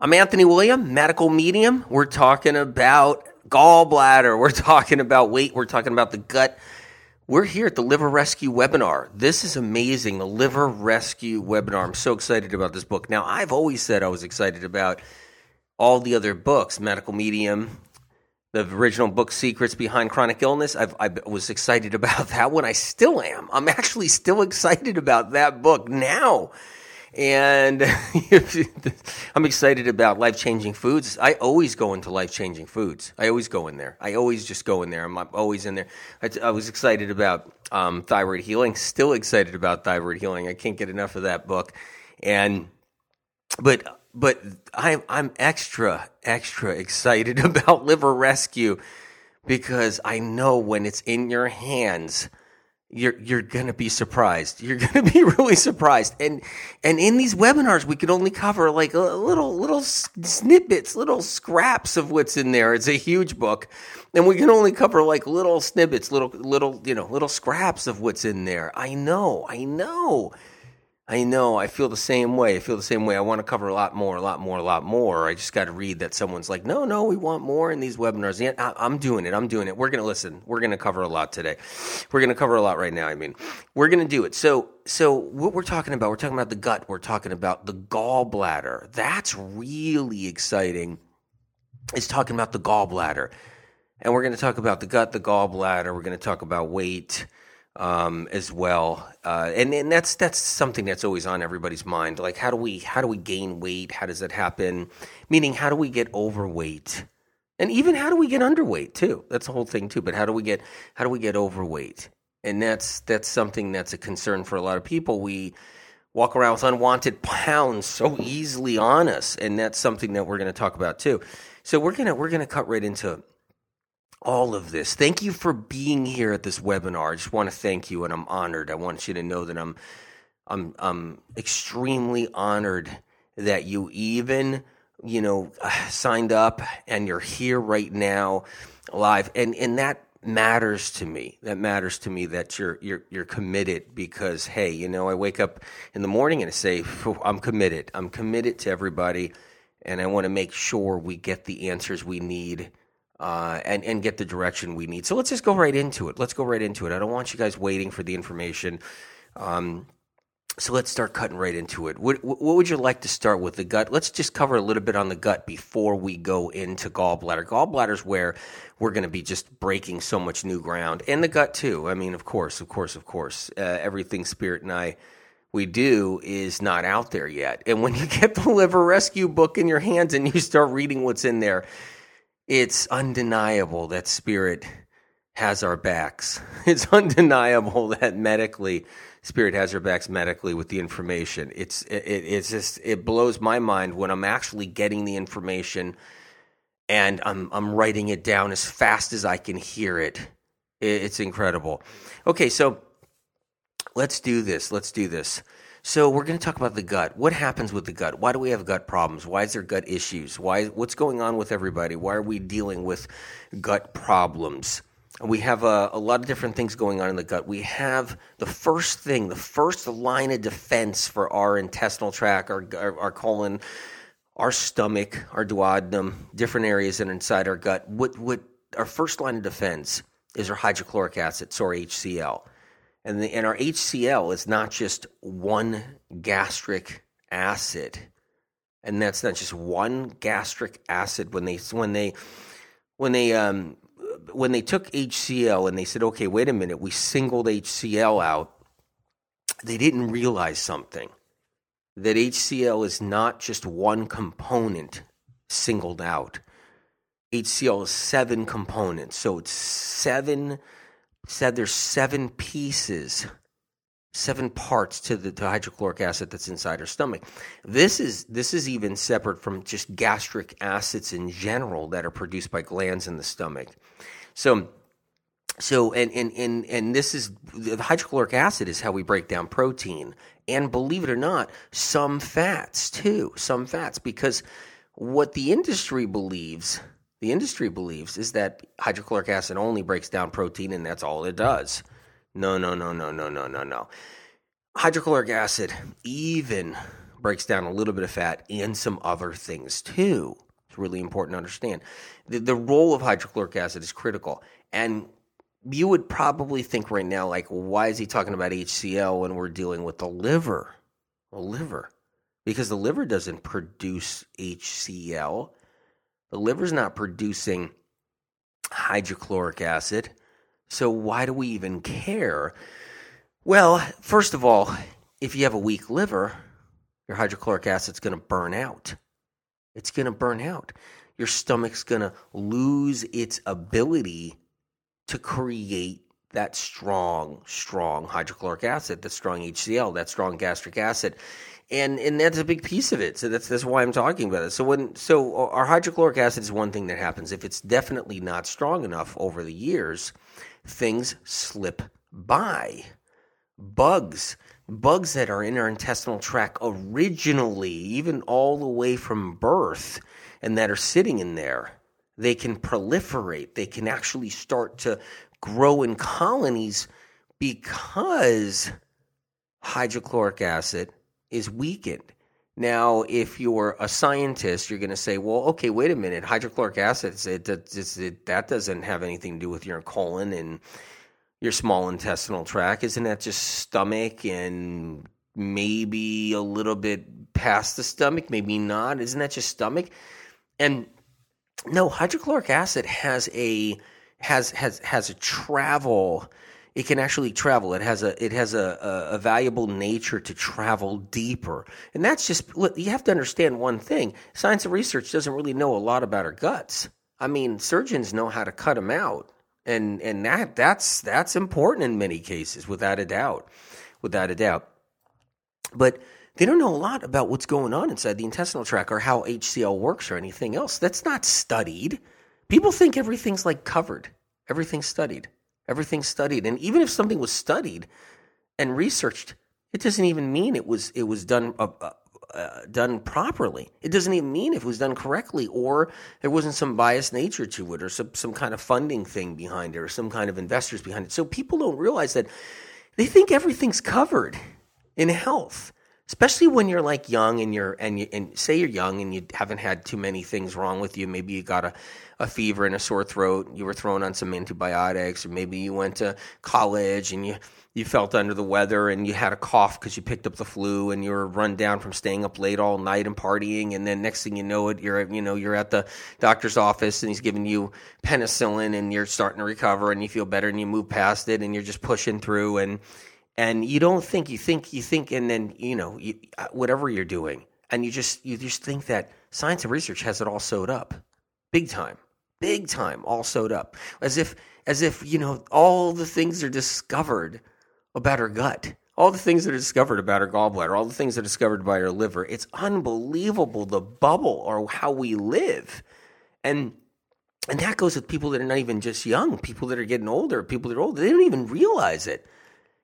I'm Anthony William, medical medium. We're talking about gallbladder. We're talking about weight. We're talking about the gut. We're here at the Liver Rescue webinar. This is amazing. The Liver Rescue webinar. I'm so excited about this book. Now, I've always said I was excited about all the other books, Medical Medium, the original book Secrets Behind Chronic Illness. I've, i was excited about that one. I still am. I'm actually still excited about that book now and I'm excited about life changing foods. I always go into life changing foods. I always go in there. I always just go in there. I'm always in there. I, I was excited about um, thyroid healing. Still excited about thyroid healing. I can't get enough of that book. And but but I'm I'm extra extra excited about liver rescue because I know when it's in your hands you're you're gonna be surprised. You're gonna be really surprised. And and in these webinars, we can only cover like little little snippets, little scraps of what's in there. It's a huge book, and we can only cover like little snippets, little little you know little scraps of what's in there. I know, I know. I know. I feel the same way. I feel the same way. I want to cover a lot more, a lot more, a lot more. I just got to read that someone's like, no, no, we want more in these webinars. Yeah, I, am doing it. I'm doing it. We're going to listen. We're going to cover a lot today. We're going to cover a lot right now. I mean, we're going to do it. So, so what we're talking about, we're talking about the gut. We're talking about the gallbladder. That's really exciting. It's talking about the gallbladder. And we're going to talk about the gut, the gallbladder. We're going to talk about weight um, as well. Uh, and and that's that's something that's always on everybody's mind. Like how do we how do we gain weight? How does that happen? Meaning how do we get overweight? And even how do we get underweight too? That's the whole thing too. But how do we get how do we get overweight? And that's that's something that's a concern for a lot of people. We walk around with unwanted pounds so easily on us, and that's something that we're going to talk about too. So we're gonna we're gonna cut right into all of this. Thank you for being here at this webinar. I just want to thank you, and I'm honored. I want you to know that I'm, I'm, I'm extremely honored that you even, you know, signed up and you're here right now, live, and and that matters to me. That matters to me that you're you're you're committed because hey, you know, I wake up in the morning and I say, I'm committed. I'm committed to everybody, and I want to make sure we get the answers we need uh, and and get the direction we need. So let's just go right into it. Let's go right into it. I don't want you guys waiting for the information. Um, so let's start cutting right into it. What, what, would you like to start with? The gut? Let's just cover a little bit on the gut before we go into gallbladder. Gallbladder is where we're going to be just breaking so much new ground, and the gut too. I mean, of course, of course, of course. Uh, everything Spirit and I we do is not out there yet. And when you get the liver rescue book in your hands and you start reading what's in there, it's undeniable that spirit has our backs. It's undeniable that medically, spirit has our backs medically with the information. It's it, it's just it blows my mind when I'm actually getting the information and I'm I'm writing it down as fast as I can hear it. It's incredible. Okay, so let's do this. Let's do this. So we're going to talk about the gut. What happens with the gut? Why do we have gut problems? Why is there gut issues? Why what's going on with everybody? Why are we dealing with gut problems? We have a, a lot of different things going on in the gut. We have the first thing, the first line of defense for our intestinal tract, our, our, our colon, our stomach, our duodenum, different areas inside our gut. What, what our first line of defense is our hydrochloric acid, so our HCl. And, the, and our HCl is not just one gastric acid. And that's not just one gastric acid. When they when they when they um, when they took HCl and they said, okay, wait a minute, we singled HCl out. They didn't realize something that HCl is not just one component singled out. HCl is seven components, so it's seven said there's seven pieces, seven parts to the to hydrochloric acid that's inside our stomach. This is this is even separate from just gastric acids in general that are produced by glands in the stomach. So so and and and and this is the hydrochloric acid is how we break down protein and believe it or not some fats too some fats because what the industry believes the industry believes is that hydrochloric acid only breaks down protein and that's all it does. No, no, no, no, no, no, no, no. Hydrochloric acid even breaks down a little bit of fat and some other things too. It's really important to understand. The, the role of hydrochloric acid is critical. And you would probably think right now, like, why is he talking about HCl when we're dealing with the liver? The liver. Because the liver doesn't produce HCl. The liver's not producing hydrochloric acid. So why do we even care? Well, first of all, if you have a weak liver, your hydrochloric acid's going to burn out. It's going to burn out. Your stomach's going to lose its ability to create that strong, strong hydrochloric acid, that strong HCl, that strong gastric acid. And and that's a big piece of it. So that's that's why I'm talking about it. So when so our hydrochloric acid is one thing that happens. If it's definitely not strong enough over the years, things slip by. Bugs, bugs that are in our intestinal tract originally, even all the way from birth, and that are sitting in there, they can proliferate. They can actually start to grow in colonies because hydrochloric acid is weakened. Now, if you're a scientist, you're going to say, well, okay, wait a minute. Hydrochloric acid, it, it, it, that doesn't have anything to do with your colon and your small intestinal tract. Isn't that just stomach and maybe a little bit past the stomach? Maybe not. Isn't that just stomach? And no, hydrochloric acid has a has has has a travel it can actually travel. It has a it has a, a, a, valuable nature to travel deeper, and that's just you have to understand one thing: science and research doesn't really know a lot about our guts. I mean, surgeons know how to cut them out, and and that that's that's important in many cases, without a doubt, without a doubt. But they don't know a lot about what's going on inside the intestinal tract or how HCl works or anything else. That's not studied. People think everything's like covered, everything's studied. Everything's studied, and even if something was studied and researched, it doesn't even mean it was it was done uh, uh, uh, done properly. It doesn't even mean if it was done correctly, or there wasn't some biased nature to it, or some some kind of funding thing behind it, or some kind of investors behind it. So people don't realize that they think everything's covered in health especially when you're like young and you're and you and say you're young and you haven't had too many things wrong with you. Maybe you got a, a fever and a sore throat. You were thrown on some antibiotics or maybe you went to college and you you felt under the weather and you had a cough because you picked up the flu and you were run down from staying up late all night and partying. And then next thing you know it you're you know you're at the doctor's office and he's giving you penicillin and you're starting to recover and you feel better and you move past it and you're just pushing through and and you don't think you think you think and then you know you, uh, whatever you're doing and you just you just think that science and research has it all sewed up. Big time. Big time all sewed up. As if as if you know all the things are discovered about our gut. All the things that are discovered about our gallbladder all the things that are discovered by our liver. It's unbelievable the bubble or how we live. And and that goes with people that are not even just young people that are getting older people that are older they don't even realize it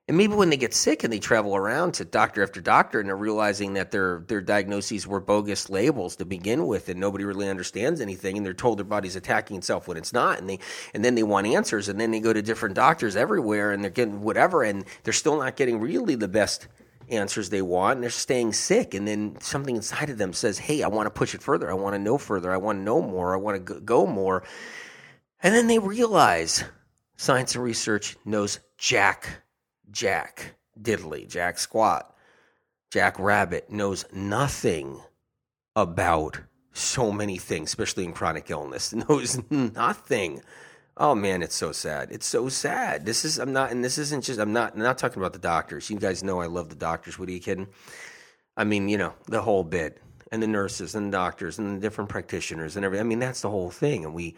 and maybe when they get sick and they travel around to doctor after doctor and they're realizing that their their diagnoses were bogus labels to begin with and nobody really understands anything and they're told their body's attacking itself when it's not and they and then they want answers and then they go to different doctors everywhere and they're getting whatever and they're still not getting really the best answers they want and they're staying sick and then something inside of them says hey i want to push it further. I want to know further. I want to know more. I want to go more. And then they realize science and research knows jack Jack Diddley, Jack Squat, Jack Rabbit knows nothing about so many things, especially in chronic illness. Knows nothing. Oh man, it's so sad. It's so sad. This is I'm not, and this isn't just I'm not I'm not talking about the doctors. You guys know I love the doctors. What are you kidding? I mean, you know, the whole bit, and the nurses and the doctors and the different practitioners and everything. I mean, that's the whole thing, and we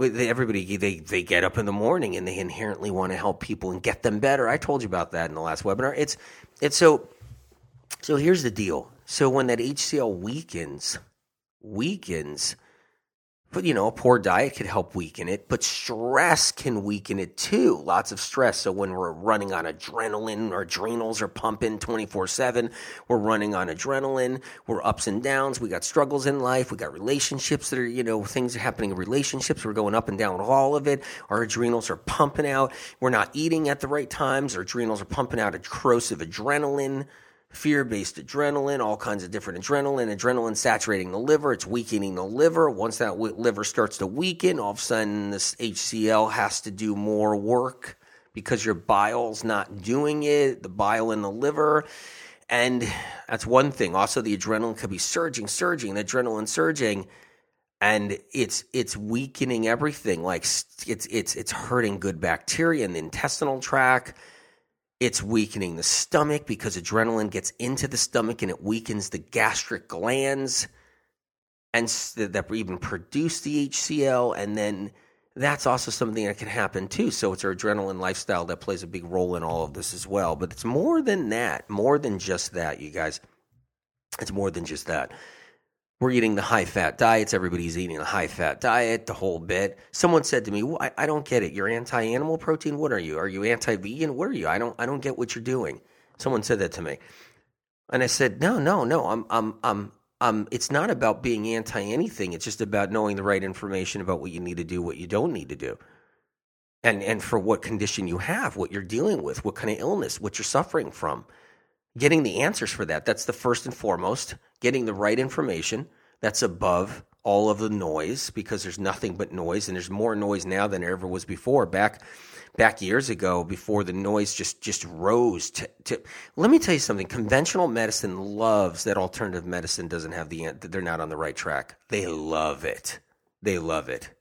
everybody they they get up in the morning and they inherently want to help people and get them better. I told you about that in the last webinar. It's it's so so here's the deal. So when that HCl weakens weakens but you know, a poor diet could help weaken it, but stress can weaken it too. Lots of stress. So when we're running on adrenaline, our adrenals are pumping 24 7. We're running on adrenaline. We're ups and downs. We got struggles in life. We got relationships that are, you know, things are happening in relationships. We're going up and down all of it. Our adrenals are pumping out. We're not eating at the right times. Our adrenals are pumping out a corrosive adrenaline fear based adrenaline, all kinds of different adrenaline. Adrenaline saturating the liver, it's weakening the liver. Once that liver starts to weaken, all of a sudden this HCl has to do more work because your bile's not doing it, the bile in the liver. And that's one thing. Also, the adrenaline could be surging, surging, the adrenaline surging, and it's it's weakening everything. Like it's it's it's hurting good bacteria in the intestinal tract it's weakening the stomach because adrenaline gets into the stomach and it weakens the gastric glands and that even produce the HCl. And then that's also something that can happen too. So it's our adrenaline lifestyle that plays a big role in all of this as well. But it's more than that, more than just that, you guys. It's more than just that we're eating the high fat diets. Everybody's eating a high fat diet, the whole bit. Someone said to me, well, I, I, don't get it. You're anti animal protein. What are you? Are you anti vegan? What are you? I don't I don't get what you're doing. Someone said that to me, and I said, no, no, no. I'm I'm I'm um. It's not about being anti anything. It's just about knowing the right information about what you need to do, what you don't need to do. And, and for what condition you have, what you're dealing with, what kind of illness, what you're suffering from getting the answers for that. That's the first and foremost, getting the right information that's above all of the noise because there's nothing but noise and there's more noise now than there ever was before. Back back years ago before the noise just just rose to, to let me tell you something. Conventional medicine loves that alternative medicine doesn't have the they're not on the right track. They love it. They love it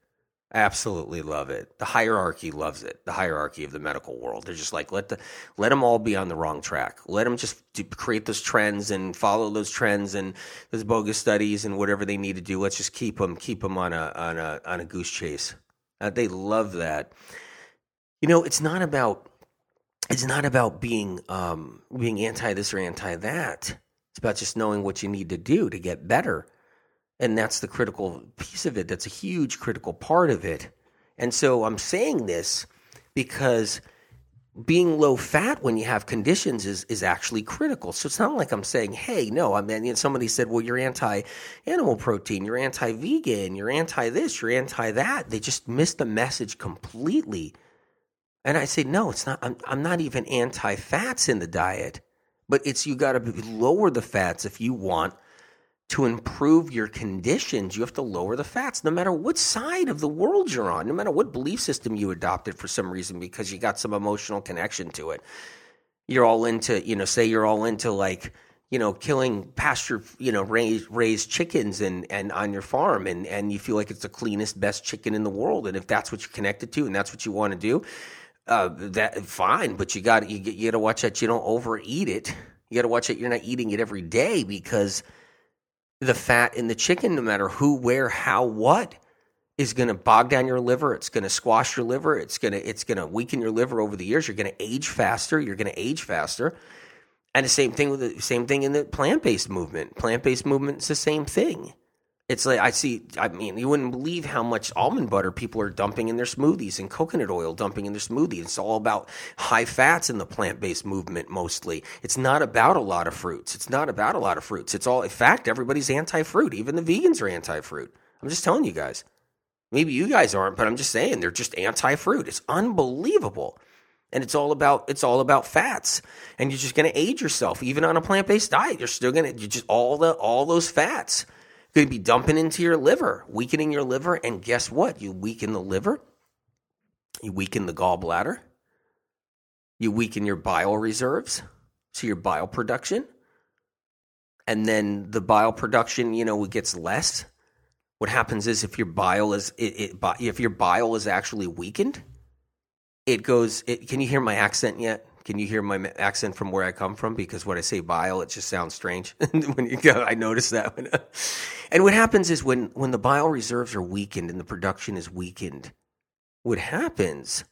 absolutely love it. The hierarchy loves it. The hierarchy of the medical world. They're just like let the let them all be on the wrong track. Let them just do, create those trends and follow those trends and those bogus studies and whatever they need to do. Let's just keep them keep them on a on a on a goose chase. Uh, they love that. You know, it's not about it's not about being um, being anti this or anti that. It's about just knowing what you need to do to get better and that's the critical piece of it. That's a huge critical part of it. And so I'm saying this because being low fat when you have conditions is is actually critical. So it's not like I'm saying, hey, no. I mean, somebody said, well, you're anti animal protein, you're anti vegan, you're anti this, you're anti that. They just missed the message completely. And I say, no, it's not. I'm, I'm not even anti fats in the diet, but it's you got to lower the fats if you want to improve your conditions, you have to lower the fats, no matter what side of the world you're on, no matter what belief system you adopted for some reason because you got some emotional connection to it. You're all into, you know, say you're all into like, you know, killing pasture, you know, raised raised chickens and and on your farm, and and you feel like it's the cleanest, best chicken in the world, and if that's what you're connected to, and that's what you want to do, uh, that fine. But you got you, you got to watch that you don't overeat it. You got to watch that you're not eating it every day because the fat in the chicken, no matter who, where, how, what, is going to bog down your liver. It's going to squash your liver. It's going to it's going to weaken your liver over the years. You're going to age faster. You're going to age faster. And the same thing with the same thing in the plant based movement. Plant based movement is the same thing. It's like I see. I mean, you wouldn't believe how much almond butter people are dumping in their smoothies and coconut oil dumping in their smoothies. It's all about high fats in the plant based movement. Mostly, it's not about a lot of fruits. It's not about a lot of fruits. It's all. In fact, everybody's anti fruit. Even the vegans are anti fruit. I'm just telling you guys. Maybe you guys aren't, but I'm just saying they're just anti fruit. It's unbelievable and it's all about it's all about fats and you're just going to age yourself even on a plant-based diet you're still going to just all the all those fats going to be dumping into your liver, weakening your liver. And guess what? You weaken the liver, you weaken the gallbladder, you weaken your bile reserves, so your bile production. And then the bile production, you know, it gets less. What happens is if your bile is it, it if your bile is actually weakened, it goes. It, can you hear my accent yet? Can you hear my accent from where I come from? Because when I say bile, it just sounds strange. when you go, I notice that. and what happens is when when the bile reserves are weakened and the production is weakened, what happens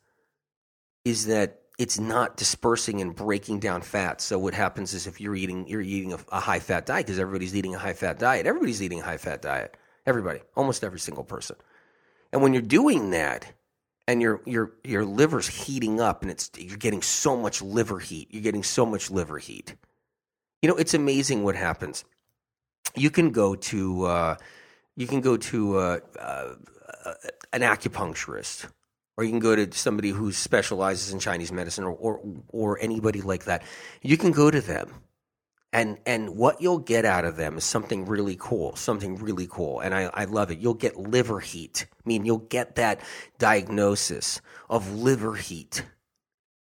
is that it's not dispersing and breaking down fat. So what happens is if you're eating you're eating a, a high fat diet because everybody's eating a high fat diet. Everybody's eating a high fat diet. Everybody, almost every single person. And when you're doing that, and your your your liver's heating up and it's you're getting so much liver heat. You're getting so much liver heat. You know it's amazing what happens. You can go to uh, you can go to uh, uh, an acupuncturist or you can go to somebody who specializes in Chinese medicine or, or or anybody like that. You can go to them and and what you'll get out of them is something really cool something really cool. And I, I love it. You'll get liver heat. I mean you'll get that diagnosis of liver heat.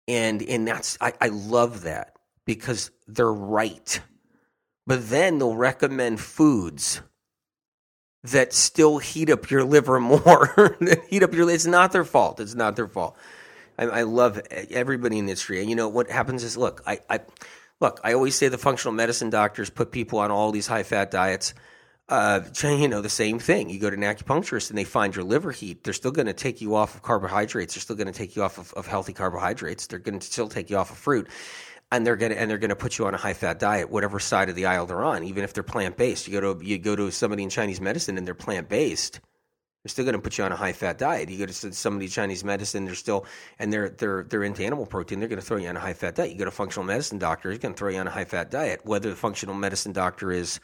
And and that's i, I love that because they're right. But then they'll recommend foods that still heat up your liver more heat up your it's not their fault. It's not their fault. I, I love everybody in the industry. And you know what happens is look i i look, I always say the functional medicine doctors put people on all these high fat diets. Uh, you know, the same thing. You go to an acupuncturist and they find your liver heat. They're still going to take you off of carbohydrates. They're still going to take you off of, of healthy carbohydrates. They're going to still take you off of fruit and they're going to and they're to put you on a high fat diet, whatever side of the aisle they're on, even if they're plant based. You go to you go to somebody in Chinese medicine and they're plant based they're still going to put you on a high fat diet. You go to somebody Chinese medicine, they're still and they're they're they're into animal protein. They're going to throw you on a high fat diet. You go to a functional medicine doctor, he's going to throw you on a high fat diet. Whether the functional medicine doctor is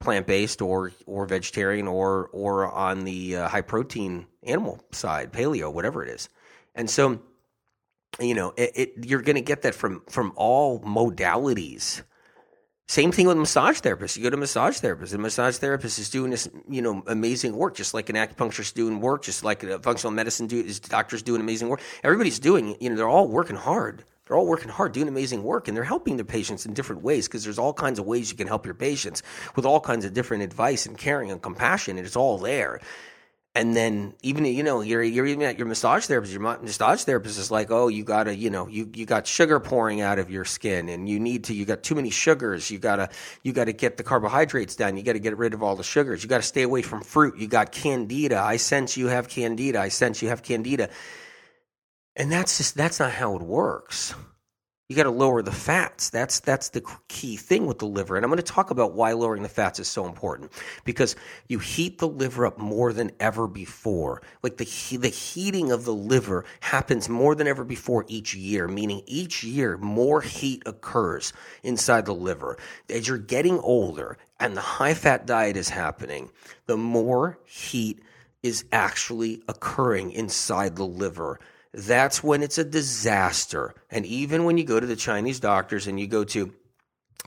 plant based or or vegetarian or or on the uh, high protein animal side, paleo, whatever it is, and so you know it, it you're going to get that from from all modalities same thing with massage therapists. You go to massage therapist. and massage therapist is doing this, you know, amazing work, just like an acupuncturist doing work, just like a functional medicine do, is doctors doing amazing work. Everybody's doing, you know, they're all working hard. They're all working hard, doing amazing work, and they're helping their patients in different ways because there's all kinds of ways you can help your patients with all kinds of different advice and caring and compassion, and it's all there and then even you know you're you're even at your massage therapist. Your massage therapist is like, oh, you gotta you know you you got sugar pouring out of your skin, and you need to you got too many sugars. You gotta you gotta get the carbohydrates down. You gotta get rid of all the sugars. You gotta stay away from fruit. You got candida. I sense you have candida. I sense you have candida. And that's just that's not how it works you got to lower the fats. That's that's the key thing with the liver. And I'm going to talk about why lowering the fats is so important because you heat the liver up more than ever before. Like the the heating of the liver happens more than ever before each year, meaning each year more heat occurs inside the liver. As you're getting older and the high fat diet is happening, the more heat is actually occurring inside the liver that's when it's a disaster. And even when you go to the Chinese doctors and you go to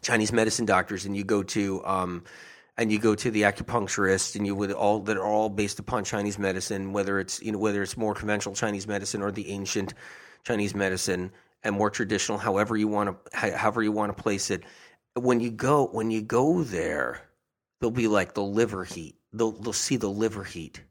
Chinese medicine doctors and you go to um, and you go to the acupuncturist and you would all that are all based upon Chinese medicine, whether it's you know whether it's more conventional Chinese medicine or the ancient Chinese medicine and more traditional, however you want to however you want to place it. When you go when you go there, they'll be like the liver heat. They'll they'll see the liver heat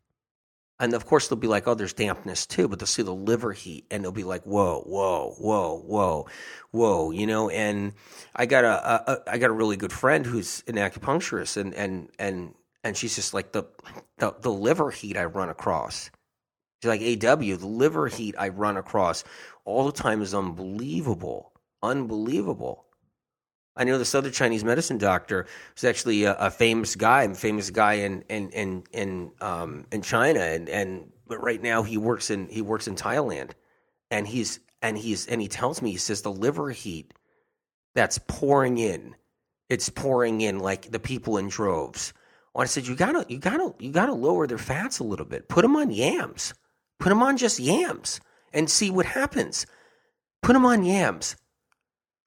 and of course they'll be like, oh, there's dampness too, but they'll see the liver heat and they'll be like, whoa, whoa, whoa, whoa, whoa, you know. And I got a, a I got a really good friend who's an acupuncturist, and and and and she's just like the the, the liver heat I run across. She's like, AW, the liver heat I run across all the time is unbelievable, unbelievable. I know this other Chinese medicine doctor was actually a, a famous guy, a famous guy in in in in, um, in China, and and but right now he works in he works in Thailand, and he's and he's and he tells me he says the liver heat that's pouring in, it's pouring in like the people in droves. Well, I said you gotta you gotta you gotta lower their fats a little bit. Put them on yams, put them on just yams, and see what happens. Put them on yams,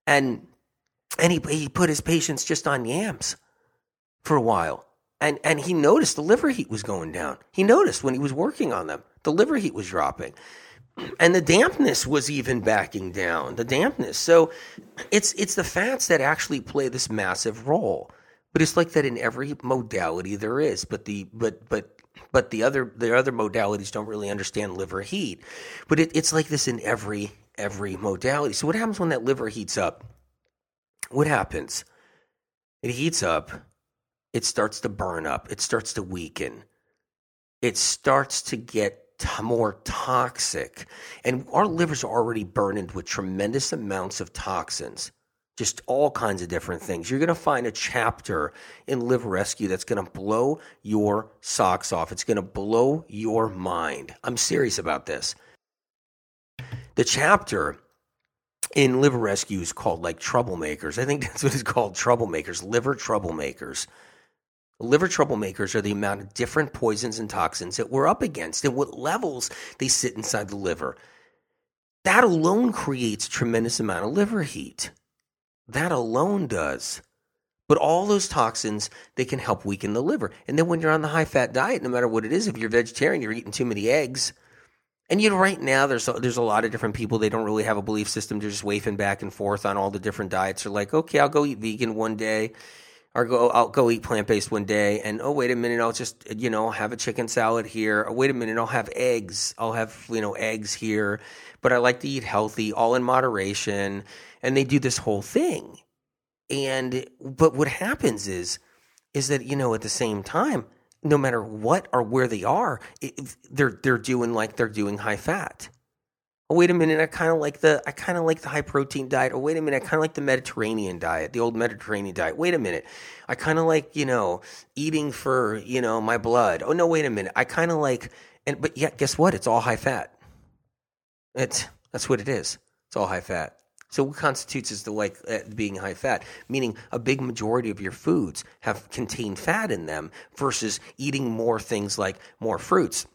and and he, he put his patients just on yams for a while. And, and he noticed the liver heat was going down. He noticed when he was working on them, the liver heat was dropping. And the dampness was even backing down, the dampness. So it's, it's the fats that actually play this massive role. But it's like that in every modality there is. But the, but, but, but the other, the other modalities don't really understand liver heat. But it, it's like this in every, every modality. So what happens when that liver heats up? What happens? It heats up, it starts to burn up, it starts to weaken, it starts to get t- more toxic. And our livers are already burdened with tremendous amounts of toxins, just all kinds of different things. You're going to find a chapter in Liver Rescue that's going to blow your socks off. It's going to blow your mind. I'm serious about this. The chapter in liver rescues called like troublemakers. I think that's what it's called troublemakers, liver troublemakers. Liver troublemakers are the amount of different poisons and toxins that we're up against and what levels they sit inside the liver. That alone creates a tremendous amount of liver heat. That alone does. But all those toxins, they can help weaken the liver. And then when you're on the high fat diet, no matter what it is, if you're vegetarian, you're eating too many eggs. And you know, right now there's a, there's a lot of different people. They don't really have a belief system. They're just wafting back and forth on all the different diets. They're like, okay, I'll go eat vegan one day, or go I'll go eat plant based one day. And oh, wait a minute, I'll just you know have a chicken salad here. Or wait a minute, I'll have eggs. I'll have you know eggs here. But I like to eat healthy, all in moderation. And they do this whole thing. And but what happens is is that you know at the same time, no matter what or where they are, they're they're doing like they're doing high fat. Oh wait a minute, I kind of like the I kind of like the high protein diet. Oh wait a minute, I kind of like the Mediterranean diet, the old Mediterranean diet. Wait a minute, I kind of like you know eating for you know my blood. Oh no, wait a minute, I kind of like and but yet guess what? It's all high fat. It's that's what it is. It's all high fat. So what constitutes as the like uh, being high fat? Meaning a big majority of your foods have contained fat in them versus eating more things like more fruits,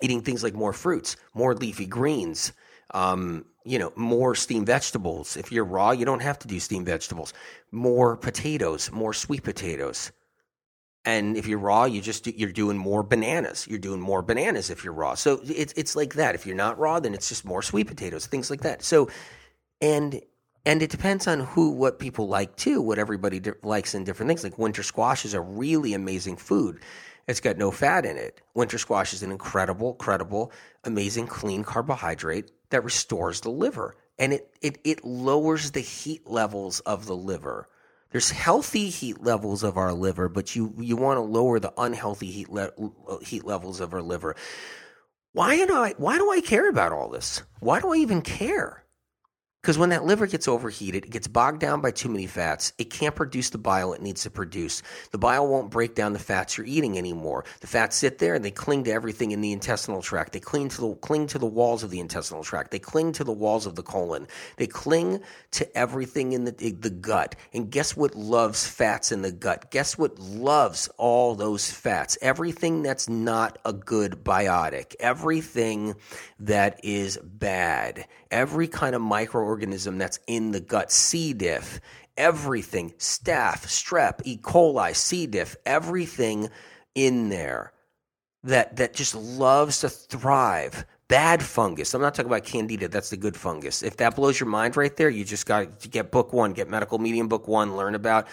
eating things like more fruits, more leafy greens, um, you know, more steamed vegetables. If you're raw, you don't have to do steamed vegetables. More potatoes, more sweet potatoes. And if you're raw, you just do, you're doing more bananas. You're doing more bananas if you're raw. So it's it's like that. If you're not raw, then it's just more sweet potatoes, things like that. So and and it depends on who what people like too what everybody di- likes in different things. Like winter squash is a really amazing food. It's got no fat in it. Winter squash is an incredible credible amazing clean carbohydrate that restores the liver. And it it, it lowers the heat levels of the liver. There's healthy heat levels of our liver but you you want to lower the unhealthy heat le- heat levels of our liver. Why do I why do I care about all this? Why do I even care because when that liver gets overheated, it gets bogged down by too many fats. It can't produce the bile it needs to produce. The bile won't break down the fats you're eating anymore. The fats sit there and they cling to everything in the intestinal tract. They cling to the cling to the walls of the intestinal tract. They cling to the walls of the colon. They cling to everything in the the gut. And guess what loves fats in the gut? Guess what loves all those fats? Everything that's not a good biotic. Everything that is bad. Every kind of micro organism that's in the gut, C. diff, everything, staph, strep, E. coli, C. diff, everything in there that that just loves to thrive. Bad fungus. I'm not talking about candida. That's the good fungus. If that blows your mind right there, you just got to get book one, get medical medium book one, learn about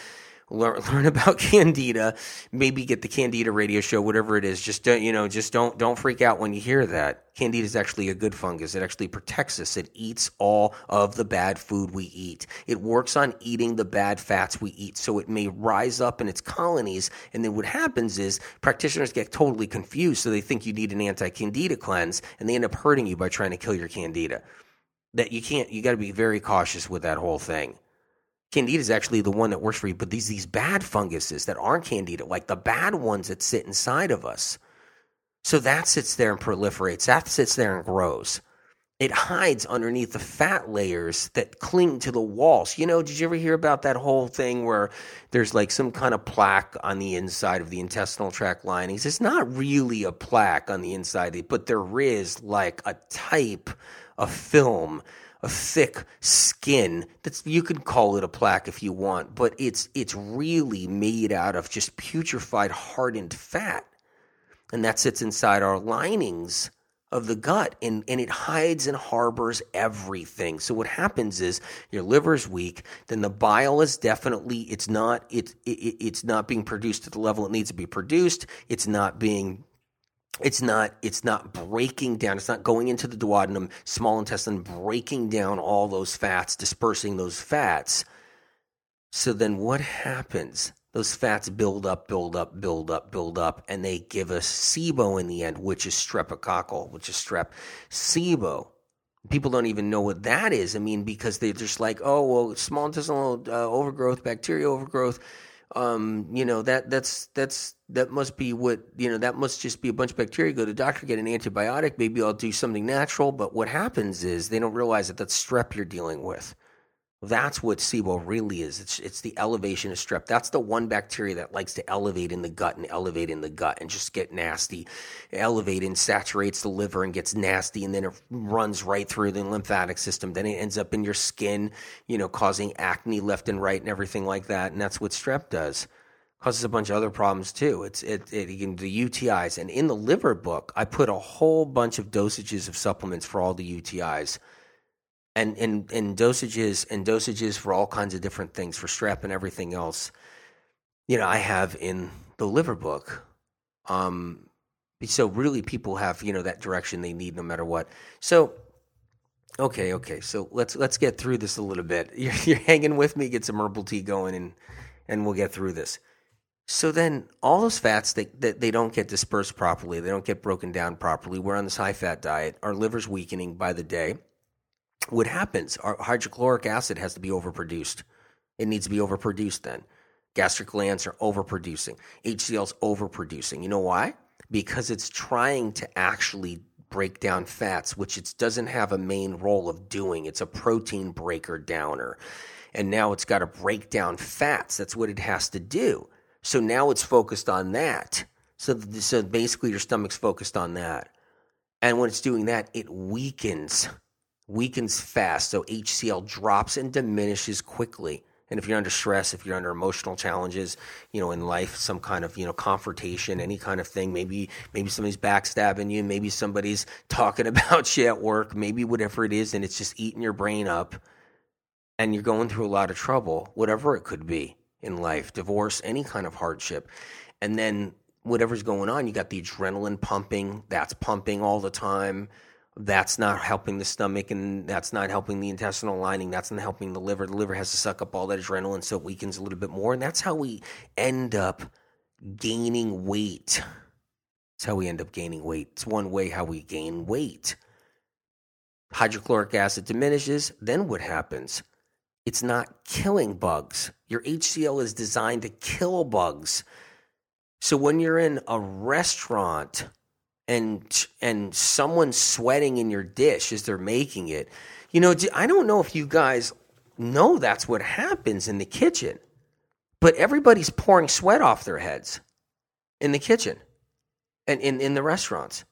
learn learn about candida maybe get the candida radio show whatever it is. Just don't you know just don't don't freak out when you hear that. Candida is actually a good fungus. It actually protects us. It eats all of the bad food we eat. It works on eating the bad fats we eat. So it may rise up in its colonies. And then what happens is practitioners get totally confused. So they think you need an anti-candida cleanse and they end up hurting you by trying to kill your candida. That you can't you got to be very cautious with that whole thing Candida is actually the one that works for you, but these these bad funguses that aren't candida, like the bad ones that sit inside of us. So that sits there and proliferates. That sits there and grows. It hides underneath the fat layers that cling to the walls. You know, did you ever hear about that whole thing where there's like some kind of plaque on the inside of the intestinal tract linings? It's not really a plaque on the inside, but there is like a type of film a thick skin that's you can call it a plaque if you want but it's it's really made out of just putrefied hardened fat. And that sits inside our linings of the gut and, and it hides and harbors everything. So what happens is your liver's weak then the bile is definitely it's not it, it it's not being produced at the level it needs to be produced. It's not being it's not it's not breaking down it's not going into the duodenum small intestine breaking down all those fats dispersing those fats. So then what happens? Those fats build up build up build up build up and they give us SIBO in the end which is streptococcal which is strep SIBO. People don't even know what that is. I mean because they're just like oh well small intestinal uh, overgrowth bacteria overgrowth um, you know that that's that's that must be what you know that must just be a bunch of bacteria. Go to the doctor get an antibiotic. Maybe i'll do something natural. But what happens is they don't realize that that's strep you're dealing with That's what SIBO really is. It's it's the elevation of strep. That's the one bacteria that likes to elevate in the gut and elevate in the gut and just get nasty. Elevate and saturates the liver and gets nasty and then it runs right through the lymphatic system. Then it ends up in your skin, you know, causing acne left and right and everything like that. And that's what strep does. Causes a bunch of other problems too. It's it, it can the UTIs. And in the liver book, I put a whole bunch of dosages of supplements for all the UTIs and and and dosages and dosages for all kinds of different things for strep and everything else. You know, I have in the liver book. Um, so really, people have you know that direction they need no matter what. So, okay, okay. So let's let's get through this a little bit. You're, you're hanging with me. Get some herbal tea going, and and we'll get through this. So then, all those fats they, they, they don't get dispersed properly. They don't get broken down properly. We're on this high fat diet. Our liver's weakening by the day what happens? Our hydrochloric acid has to be overproduced. It needs to be overproduced then. Gastric glands are overproducing. HCl is overproducing. You know why? Because it's trying to actually break down fats, which it doesn't have a main role of doing. It's a protein breaker downer. And now it's got to break down fats. That's what it has to do. So now it's focused on that. So, so basically, your stomach's focused on that. And when it's doing that, it weakens weakens fast, so HCl drops and diminishes quickly. And if you're under stress, if you're under emotional challenges, you know, in life, some kind of, you know, confrontation, any kind of thing, maybe, maybe somebody's backstabbing you, maybe somebody's talking about you at work, maybe whatever it is, and it's just eating your brain up and you're going through a lot of trouble, whatever it could be in life, divorce, any kind of hardship. And then whatever's going on, you got the adrenaline pumping, that's pumping all the time that's not helping the stomach and that's not helping the intestinal lining. That's not helping the liver. The liver has to suck up all that adrenaline so it weakens a little bit more. And that's how we end up gaining weight. That's how we end up gaining weight. It's one way how we gain weight. Hydrochloric acid diminishes. Then what happens? It's not killing bugs. Your HCl is designed to kill bugs. So when you're in a restaurant, and and someone sweating in your dish as they're making it. You know, I don't know if you guys know that's what happens in the kitchen, but everybody's pouring sweat off their heads in the kitchen and in, in the restaurants.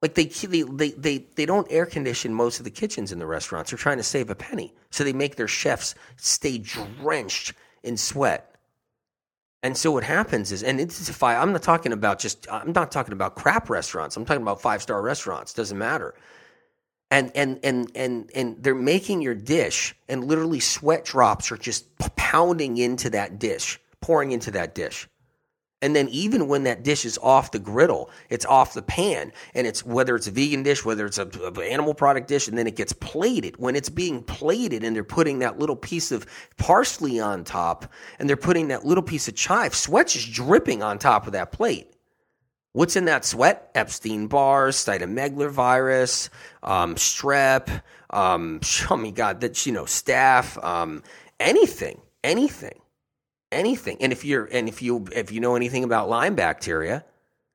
Like they, they they they they don't air condition most of the kitchens in the restaurants. They're trying to save a penny, so they make their chefs stay drenched in sweat and so what happens is, and it's five. I'm not talking about just. I'm not talking about crap restaurants. I'm talking about five star restaurants. Doesn't matter. And and and and and they're making your dish, and literally sweat drops are just pounding into that dish, pouring into that dish. And then even when that dish is off the griddle, it's off the pan, and it's whether it's a vegan dish, whether it's a, a, animal product dish, and then it gets plated. When it's being plated, and they're putting that little piece of parsley on top, and they're putting that little piece of chive, sweat's just dripping on top of that plate. What's in that sweat? Epstein Barr, cytomegalovirus, um, strep. Um, oh my God, that you know, staph. Um, anything, anything anything. And if you're and if you if you know anything about Lyme bacteria,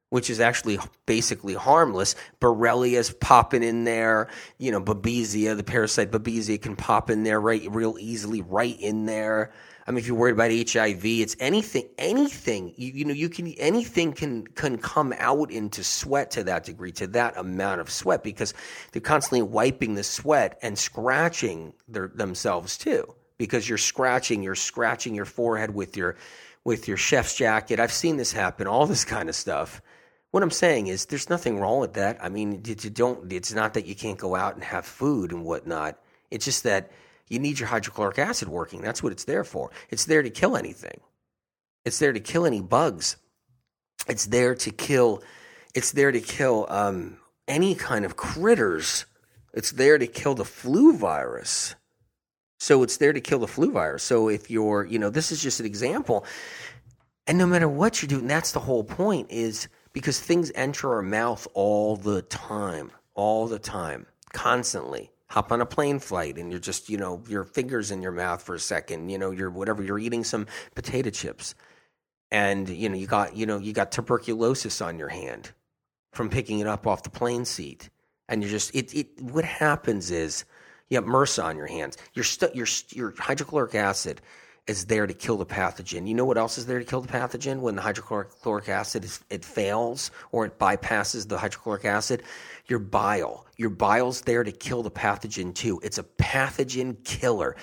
which is actually basically harmless, Borrelia's popping in there. You know, Babesia, the parasite Babesia can pop in there right real easily, right in there. I mean, if you're worried about HIV, it's anything, anything. You, you know, you can anything can can come out into sweat to that degree, to that amount of sweat, because they're constantly wiping the sweat and scratching their, themselves too because you're scratching, you're scratching your forehead with your with your chef's jacket. I've seen this happen, all this kind of stuff. What I'm saying is, there's nothing wrong with that. I mean, you don't. It's not that you can't go out and have food and whatnot. It's just that you need your hydrochloric acid working. That's what it's there for. It's there to kill anything. It's there to kill any bugs. It's there to kill. It's there to kill um, any kind of critters. It's there to kill the flu virus. So it's there to kill the flu virus. So if you're, you know, this is just an example. And no matter what you're doing, that's the whole point is because things enter our mouth all the time, all the time, constantly. Hop on a plane flight and you're just, you know, your fingers in your mouth for a second, you know, you're whatever, you're eating some potato chips. And, you know, you got, you know, you got tuberculosis on your hand from picking it up off the plane seat. And you're just, it, it, what happens is, You have MRSA on your hands. Your, your, your hydrochloric acid is there to kill the pathogen. You know what else is there to kill the pathogen when the hydrochloric acid is, it fails or it bypasses the hydrochloric acid? Your bile. Your bile's there to kill the pathogen too. It's a pathogen killer.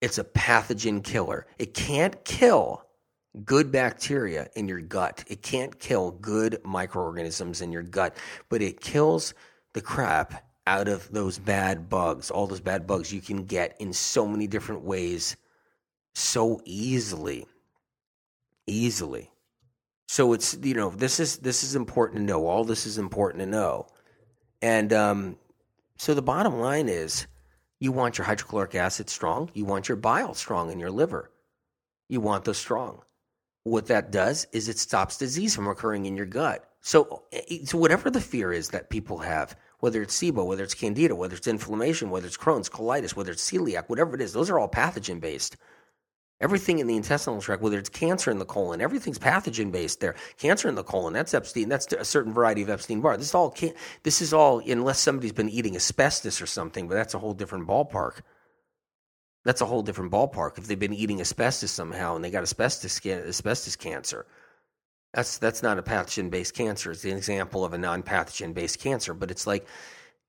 It's a pathogen killer. It can't kill good bacteria in your gut. It can't kill good microorganisms in your gut, but it kills the crap out of those bad bugs, all those bad bugs you can get in so many different ways so easily. Easily. So it's you know this is this is important to know. All this is important to know, and um, so the bottom line is, you want your hydrochloric acid strong. You want your bile strong in your liver. You want those strong. What that does is it stops disease from occurring in your gut. So, eh, so whatever the fear is that people have, whether it's SIBO, whether it's candida, whether it's inflammation, whether it's Crohn's, colitis, whether it's celiac, whatever it is, those are all pathogen based. Everything in the intestinal tract, whether it's cancer in the colon, everything's pathogen based there. Cancer in the colon, that's Epstein, that's a certain variety of Epstein Barr. This is all, this is all, unless somebody's been eating asbestos or something, but that's a whole different ballpark. That's a whole different ballpark. If they've been eating asbestos somehow and they got asbestos, asbestos cancer, that's that's not a pathogen based cancer. It's an example of a non pathogen based cancer. But it's like,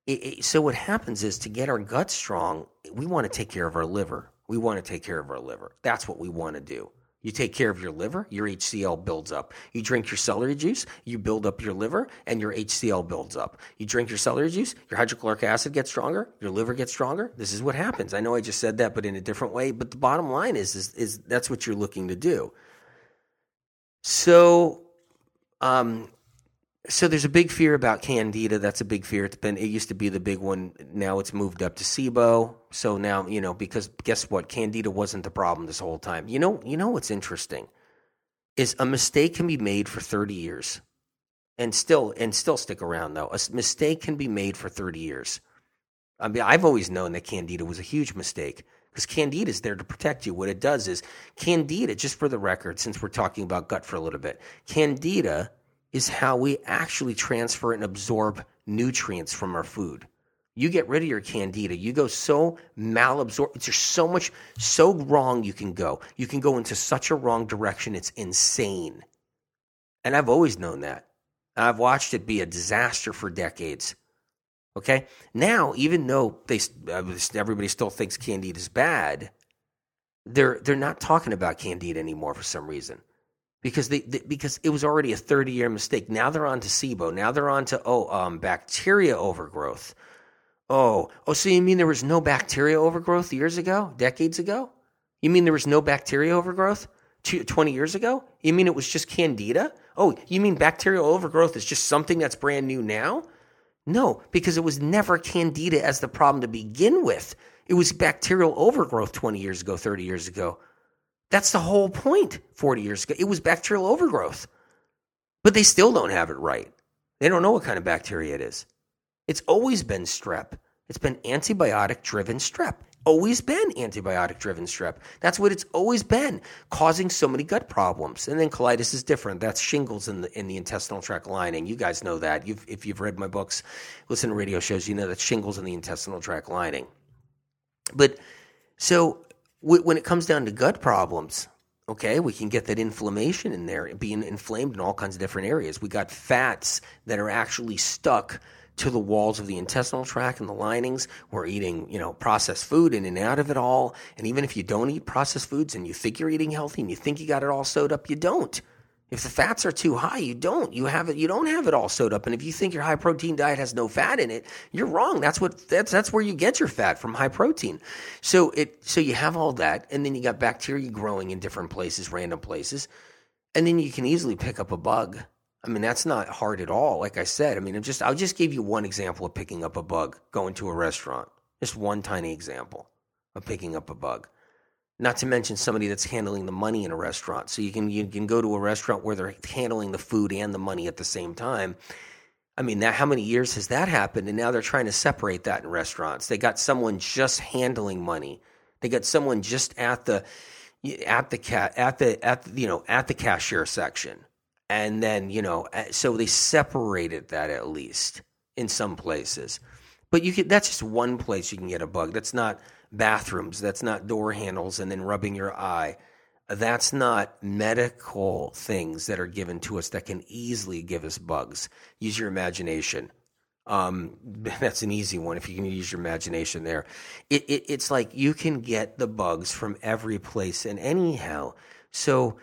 it, it, so what happens is to get our gut strong, we want to take care of our liver. We want to take care of our liver. That's what we want to do. You take care of your liver, your HCl builds up. You drink your celery juice, you build up your liver, and your HCl builds up. You drink your celery juice, your hydrochloric acid gets stronger, your liver gets stronger. This is what happens. I know I just said that, but in a different way. But the bottom line is, is, is that's what you're looking to do. So, um, so there's a big fear about candida. That's a big fear. It's been it used to be the big one. Now it's moved up to SIBO. So now you know because guess what? Candida wasn't the problem this whole time. You know you know what's interesting is a mistake can be made for 30 years and still and still stick around though. A mistake can be made for 30 years. I mean I've always known that candida was a huge mistake because candida is there to protect you. What it does is candida just for the record since we're talking about gut for a little bit. Candida is how we actually transfer and absorb nutrients from our food. You get rid of your candida, you go so malabsorbed. There's so much, so wrong you can go. You can go into such a wrong direction, it's insane. And I've always known that. I've watched it be a disaster for decades. Okay? Now, even though they, everybody still thinks candida is bad, they're, they're not talking about candida anymore for some reason because they, they, because it was already a 30 year mistake. Now they're on to SIBO. Now they're on to oh um, bacteria overgrowth. Oh, oh, so you mean there was no bacteria overgrowth years ago, decades ago? You mean there was no bacteria overgrowth 20 years ago? You mean it was just candida? Oh, you mean bacterial overgrowth is just something that's brand new now? No, because it was never candida as the problem to begin with. It was bacterial overgrowth 20 years ago, 30 years ago. That's the whole point 40 years ago. It was bacterial overgrowth. But they still don't have it right. They don't know what kind of bacteria it is. It's always been strep. It's been antibiotic driven strep. Always been antibiotic driven strep. That's what it's always been, causing so many gut problems. And then colitis is different. That's shingles in the in the intestinal tract lining. You guys know that. You've, if you've read my books, listen to radio shows, you know that shingles in the intestinal tract lining. But so when it comes down to gut problems, okay, we can get that inflammation in there, being inflamed in all kinds of different areas. We got fats that are actually stuck to the walls of the intestinal tract and the linings. We're eating, you know, processed food in and out of it all. And even if you don't eat processed foods and you think you're eating healthy and you think you got it all sewed up, you don't. If the fats are too high, you don't. You have it. You don't have it all sewed up. And if you think your high protein diet has no fat in it, you're wrong. That's what that's that's where you get your fat from high protein. So it so you have all that, and then you got bacteria growing in different places, random places, and then you can easily pick up a bug. I mean, that's not hard at all. Like I said, I mean, I'm just I'll just give you one example of picking up a bug going to a restaurant. Just one tiny example of picking up a bug. Not to mention somebody that's handling the money in a restaurant. So you can you can go to a restaurant where they're handling the food and the money at the same time. I mean, that how many years has that happened? And now they're trying to separate that in restaurants. They got someone just handling money. They got someone just at the at the cat at the at the, you know at the cashier section, and then you know so they separated that at least in some places. But you can, that's just one place you can get a bug. That's not bathrooms. That's not door handles and then rubbing your eye. That's not medical things that are given to us that can easily give us bugs. Use your imagination. Um, that's an easy one if you can use your imagination there. It, it, it's like you can get the bugs from every place and anyhow. So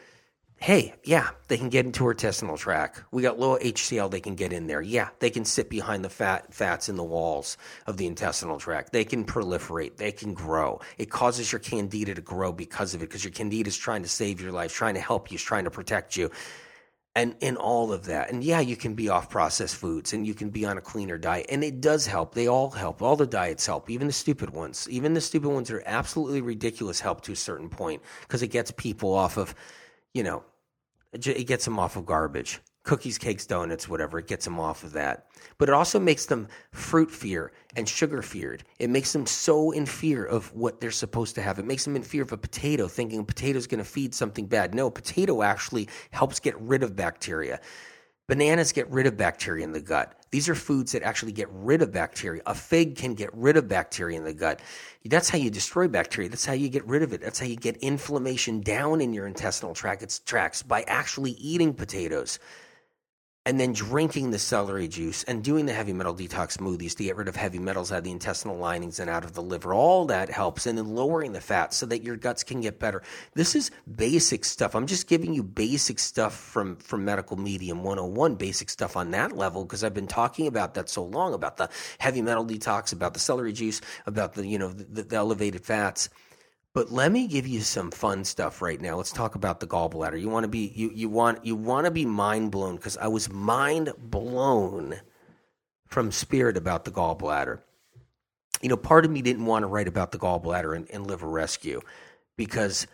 hey, yeah, they can get into our intestinal tract. We got low HCl, they can get in there. Yeah, they can sit behind the fat fats in the walls of the intestinal tract. They can proliferate, they can grow. It causes your candida to grow because of it, because your candida is trying to save your life, trying to help you, trying to protect you. And in all of that. And yeah, you can be off processed foods and you can be on a cleaner diet. And it does help. They all help. All the diets help, even the stupid ones. Even the stupid ones are absolutely ridiculous help to a certain point because it gets people off of, you know, it gets them off of garbage. Cookies, cakes, donuts, whatever. It gets them off of that. But it also makes them fruit fear and sugar feared. It makes them so in fear of what they're supposed to have. It makes them in fear of a potato, thinking a potato is going to feed something bad. No, potato actually helps get rid of bacteria. Bananas get rid of bacteria in the gut. These are foods that actually get rid of bacteria. A fig can get rid of bacteria in the gut. That's how you destroy bacteria. That's how you get rid of it. That's how you get inflammation down in your intestinal tract, its tracts by actually eating potatoes and then drinking the celery juice and doing the heavy metal detox smoothies to get rid of heavy metals out of the intestinal linings and out of the liver. All that helps. And then lowering the fat so that your guts can get better. This is basic stuff. I'm just giving you basic stuff from, from Medical Medium 101, basic stuff on that level because I've been talking about that so long about the heavy metal detox, about the celery juice, about the, you know, the, the elevated fats. But let me give you some fun stuff right now. Let's talk about the gallbladder. You want to be you you want you want to be mind blown because I was mind blown from spirit about the gallbladder. You know, part of me didn't want to write about the gallbladder and, and liver rescue because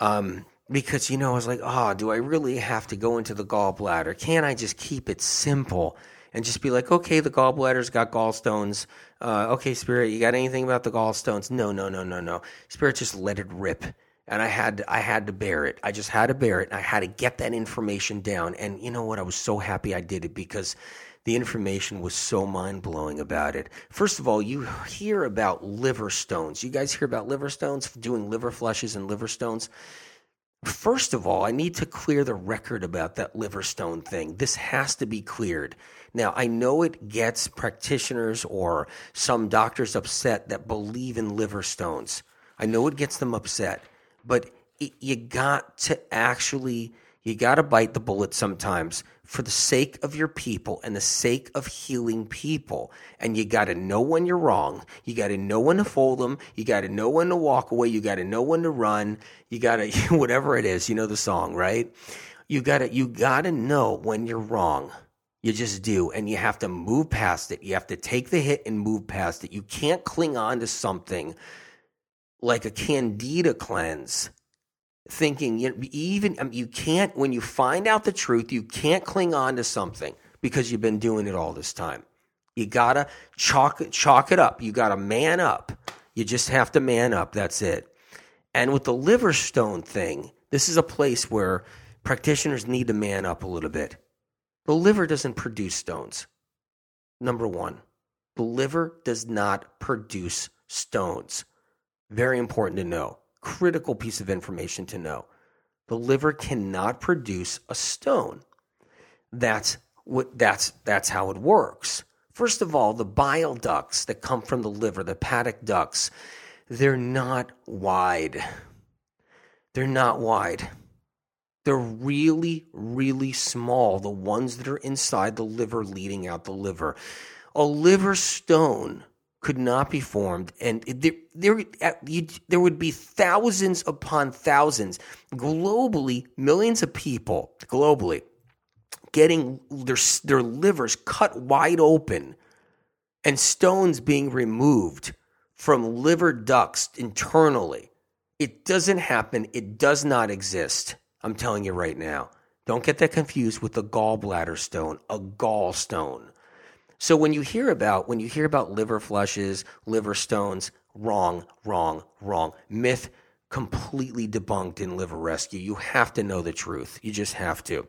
um because you know I was like, oh, do I really have to go into the gallbladder? Can't I just keep it simple? And just be like, okay, the gallbladder's got gallstones. Uh, okay, Spirit, you got anything about the gallstones? No, no, no, no, no. Spirit just let it rip. And I had I had to bear it. I just had to bear it. I had to get that information down. And you know what? I was so happy I did it because the information was so mind blowing about it. First of all, you hear about liver stones. You guys hear about liver stones, doing liver flushes and liver stones. First of all, I need to clear the record about that liver stone thing. This has to be cleared. Now, I know it gets practitioners or some doctors upset that believe in liver stones. I know it gets them upset, but it, you got to actually you got to bite the bullet sometimes for the sake of your people and the sake of healing people. And you got to know when you're wrong. You got to know when to fold them. You got to know when to walk away. You got to know when to run. You got to, whatever it is, you know the song, right? You got to, you got to know when you're wrong. You just do. And you have to move past it. You have to take the hit and move past it. You can't cling on to something like a candida cleanse thinking you know, even mean, you can't when you find out the truth you can't cling on to something because you've been doing it all this time you gotta chalk chalk it up you gotta man up you just have to man up that's it and with the liver stone thing this is a place where practitioners need to man up a little bit the liver doesn't produce stones. Number one, the liver does not produce stones. Very important to know. Critical piece of information to know. The liver cannot produce a stone. That's what that's that's how it works. First of all, the bile ducts that come from the liver, the hepatic ducts, they're not wide. They're not wide. They're really, really small, the ones that are inside the liver, leading out the liver. A liver stone could not be formed, and there, there, there would be thousands upon thousands, globally, millions of people globally getting their, their livers cut wide open and stones being removed from liver ducts internally. It doesn't happen, it does not exist. I'm telling you right now. Don't get that confused with the gallbladder stone, a gallstone. So when you hear about when you hear about liver flushes, liver stones, wrong, wrong, wrong. Myth completely debunked in liver rescue. You have to know the truth. You just have to.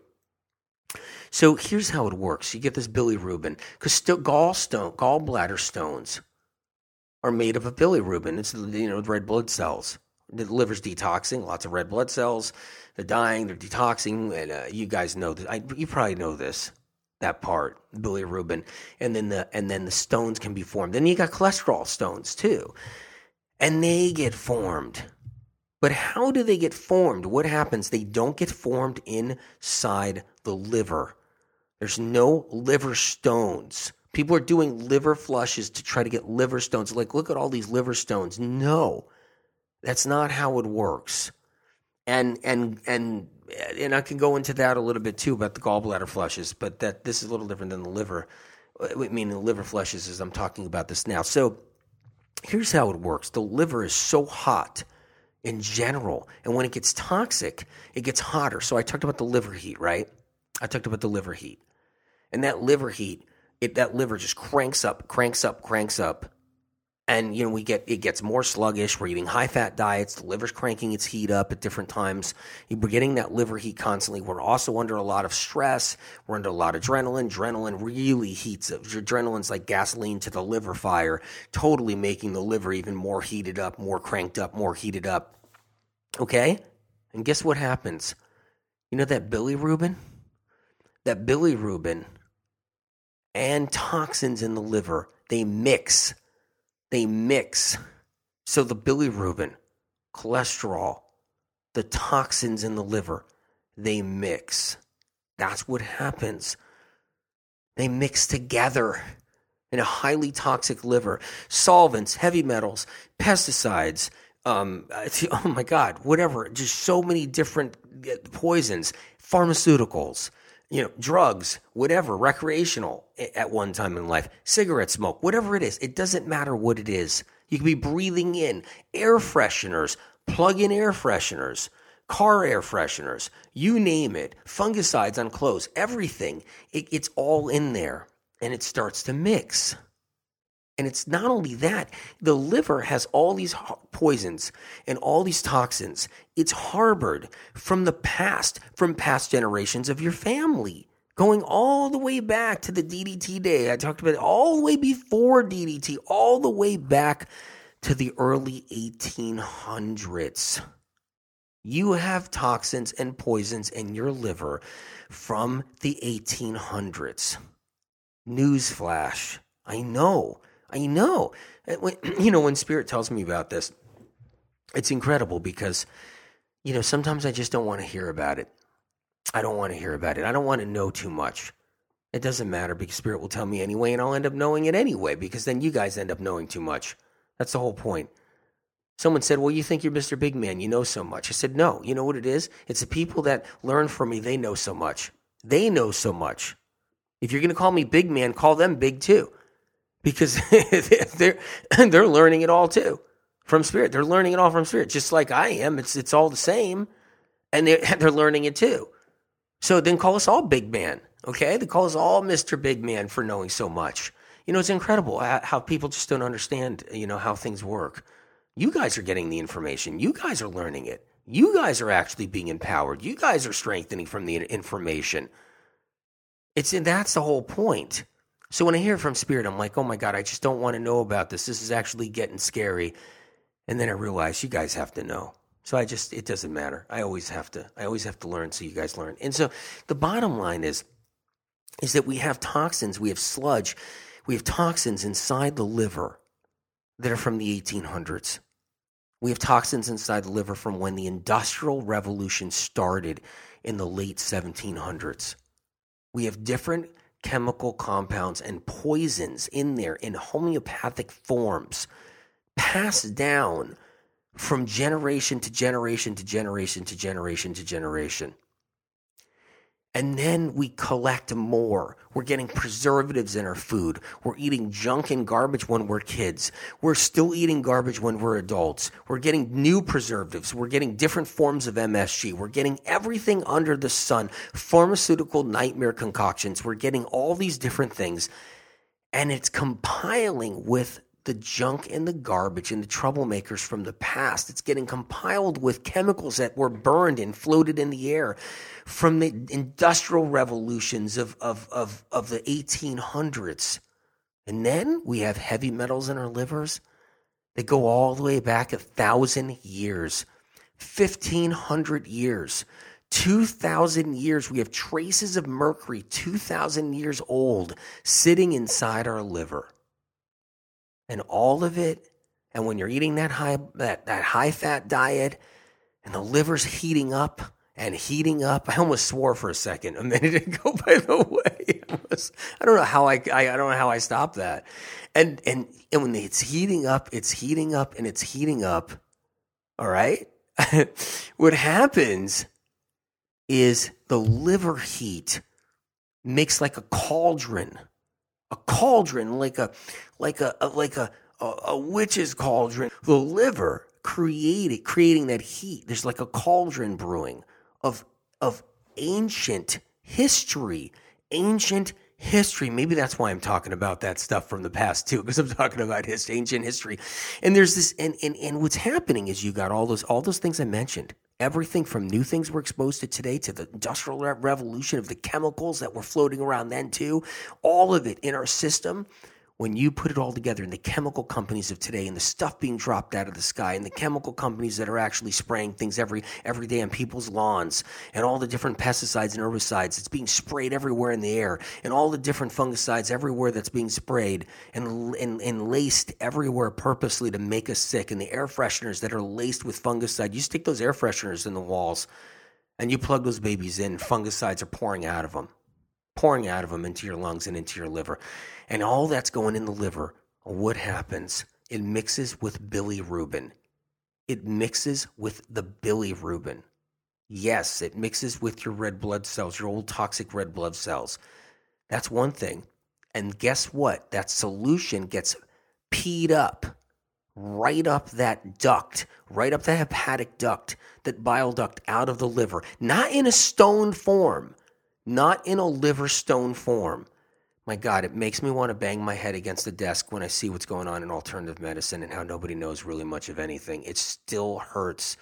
So here's how it works. You get this bilirubin because st- gallstone, gallbladder stones are made of a bilirubin. It's you know red blood cells. The liver's detoxing, lots of red blood cells. They're dying, they're detoxing, and uh, you guys know that. I, you probably know this, that part, bilirubin, and then the and then the stones can be formed. Then you got cholesterol stones too, and they get formed. But how do they get formed? What happens? They don't get formed inside the liver. There's no liver stones. People are doing liver flushes to try to get liver stones. Like, look at all these liver stones. No, that's not how it works. And and and and I can go into that a little bit too about the gallbladder flushes, but that this is a little different than the liver. I mean, the liver flushes as I'm talking about this now. So here's how it works: the liver is so hot in general, and when it gets toxic, it gets hotter. So I talked about the liver heat, right? I talked about the liver heat and that liver heat, it that liver just cranks up, cranks up, cranks up, and you know we get it gets more sluggish. We're eating high fat diets. The liver's cranking its heat up at different times. We're getting that liver heat constantly. We're also under a lot of stress. We're under a lot of adrenaline. Adrenaline really heats up. Adrenaline's like gasoline to the liver fire, totally making the liver even more heated up, more cranked up, more heated up. Okay, and guess what happens? You know that bilirubin That bilirubin and toxins in the liver. They mix. They mix. So the bilirubin, cholesterol, the toxins in the liver, they mix. That's what happens. They mix together in a highly toxic liver. Solvents, heavy metals, pesticides, um, oh my God, whatever. Just so many different uh, poisons, pharmaceuticals you know, drugs, whatever, recreational at one time in life, cigarette smoke, whatever it is, it doesn't matter what it is. You can be breathing in air fresheners, plug in air fresheners, car air fresheners, you name it, fungicides on clothes, everything. It, it's all in there and it starts to mix. And it's not only that, the liver has all these poisons and all these toxins. It's harbored from the past, from past generations of your family, going all the way back to the DDT day. I talked about it all the way before DDT, all the way back to the early 1800s. You have toxins and poisons in your liver from the 1800s. Newsflash. I know. I know. You know, when Spirit tells me about this, it's incredible because, you know, sometimes I just don't want to hear about it. I don't want to hear about it. I don't want to know too much. It doesn't matter because Spirit will tell me anyway, and I'll end up knowing it anyway because then you guys end up knowing too much. That's the whole point. Someone said, Well, you think you're Mr. Big Man. You know so much. I said, No. You know what it is? It's the people that learn from me. They know so much. They know so much. If you're going to call me Big Man, call them Big too because they're they're learning it all too from spirit. They're learning it all from spirit, just like I am. It's it's all the same, and they're they're learning it too. So then call us all big man, okay? They call us all Mister Big Man for knowing so much. You know, it's incredible how people just don't understand. You know how things work. You guys are getting the information. You guys are learning it. You guys are actually being empowered. You guys are strengthening from the information. It's and that's the whole point. So when I hear from Spirit, I'm like, oh my God, I just don't want to know about this. This is actually getting scary. And then I realize you guys have to know. So I just, it doesn't matter. I always have to, I always have to learn so you guys learn. And so the bottom line is, is that we have toxins, we have sludge, we have toxins inside the liver that are from the 1800s. We have toxins inside the liver from when the Industrial Revolution started in the late 1700s. We have different chemical compounds and poisons in there in homeopathic forms passed down from generation to generation to generation to generation to generation. And then we collect more. We're getting preservatives in our food. We're eating junk and garbage when we're kids. We're still eating garbage when we're adults. We're getting new preservatives. We're getting different forms of MSG. We're getting everything under the sun, pharmaceutical nightmare concoctions. We're getting all these different things. And it's compiling with the junk and the garbage and the troublemakers from the past. It's getting compiled with chemicals that were burned and floated in the air from the industrial revolutions of, of, of, of the 1800s. And then we have heavy metals in our livers that go all the way back a thousand years, 1500 years. 2,000 years, we have traces of mercury, 2,000 years old, sitting inside our liver and all of it. And when you're eating that high that, that high fat diet and the liver's heating up and heating up, I almost swore for a second a minute ago. By the way, I, was, I don't know how I, I I don't know how I stopped that. And and and when it's heating up, it's heating up and it's heating up. All right. what happens is the liver heat makes like a cauldron a cauldron, like a like a, a like a, a, a witch's cauldron. The liver created creating that heat. There's like a cauldron brewing of of ancient history, ancient history. Maybe that's why I'm talking about that stuff from the past too, because I'm talking about his ancient history. And there's this, and, and and what's happening is you got all those all those things I mentioned. Everything from new things we're exposed to today to the industrial revolution of the chemicals that were floating around then too, all of it in our system when you put it all together and the chemical companies of today and the stuff being dropped out of the sky and the chemical companies that are actually spraying things every every day on people's lawns and all the different pesticides and herbicides that's being sprayed everywhere in the air and all the different fungicides everywhere that's being sprayed and, and, and laced everywhere purposely to make us sick. And the air fresheners that are laced with fungicide you stick those air fresheners in the walls and you plug those babies in fungicides are pouring out of them pouring out of them into your lungs and into your liver. And all that's going in the liver, what happens? It mixes with bilirubin. It mixes with the bilirubin. Yes, it mixes with your red blood cells, your old toxic red blood cells. That's one thing. And guess what? That solution gets peed up right up that duct, right up the hepatic duct, that bile duct out of the liver, not in a stone form, not in a liver stone form. My God, it makes me want to bang my head against the desk when I see what's going on in alternative medicine and how nobody knows really much of anything. It still hurts.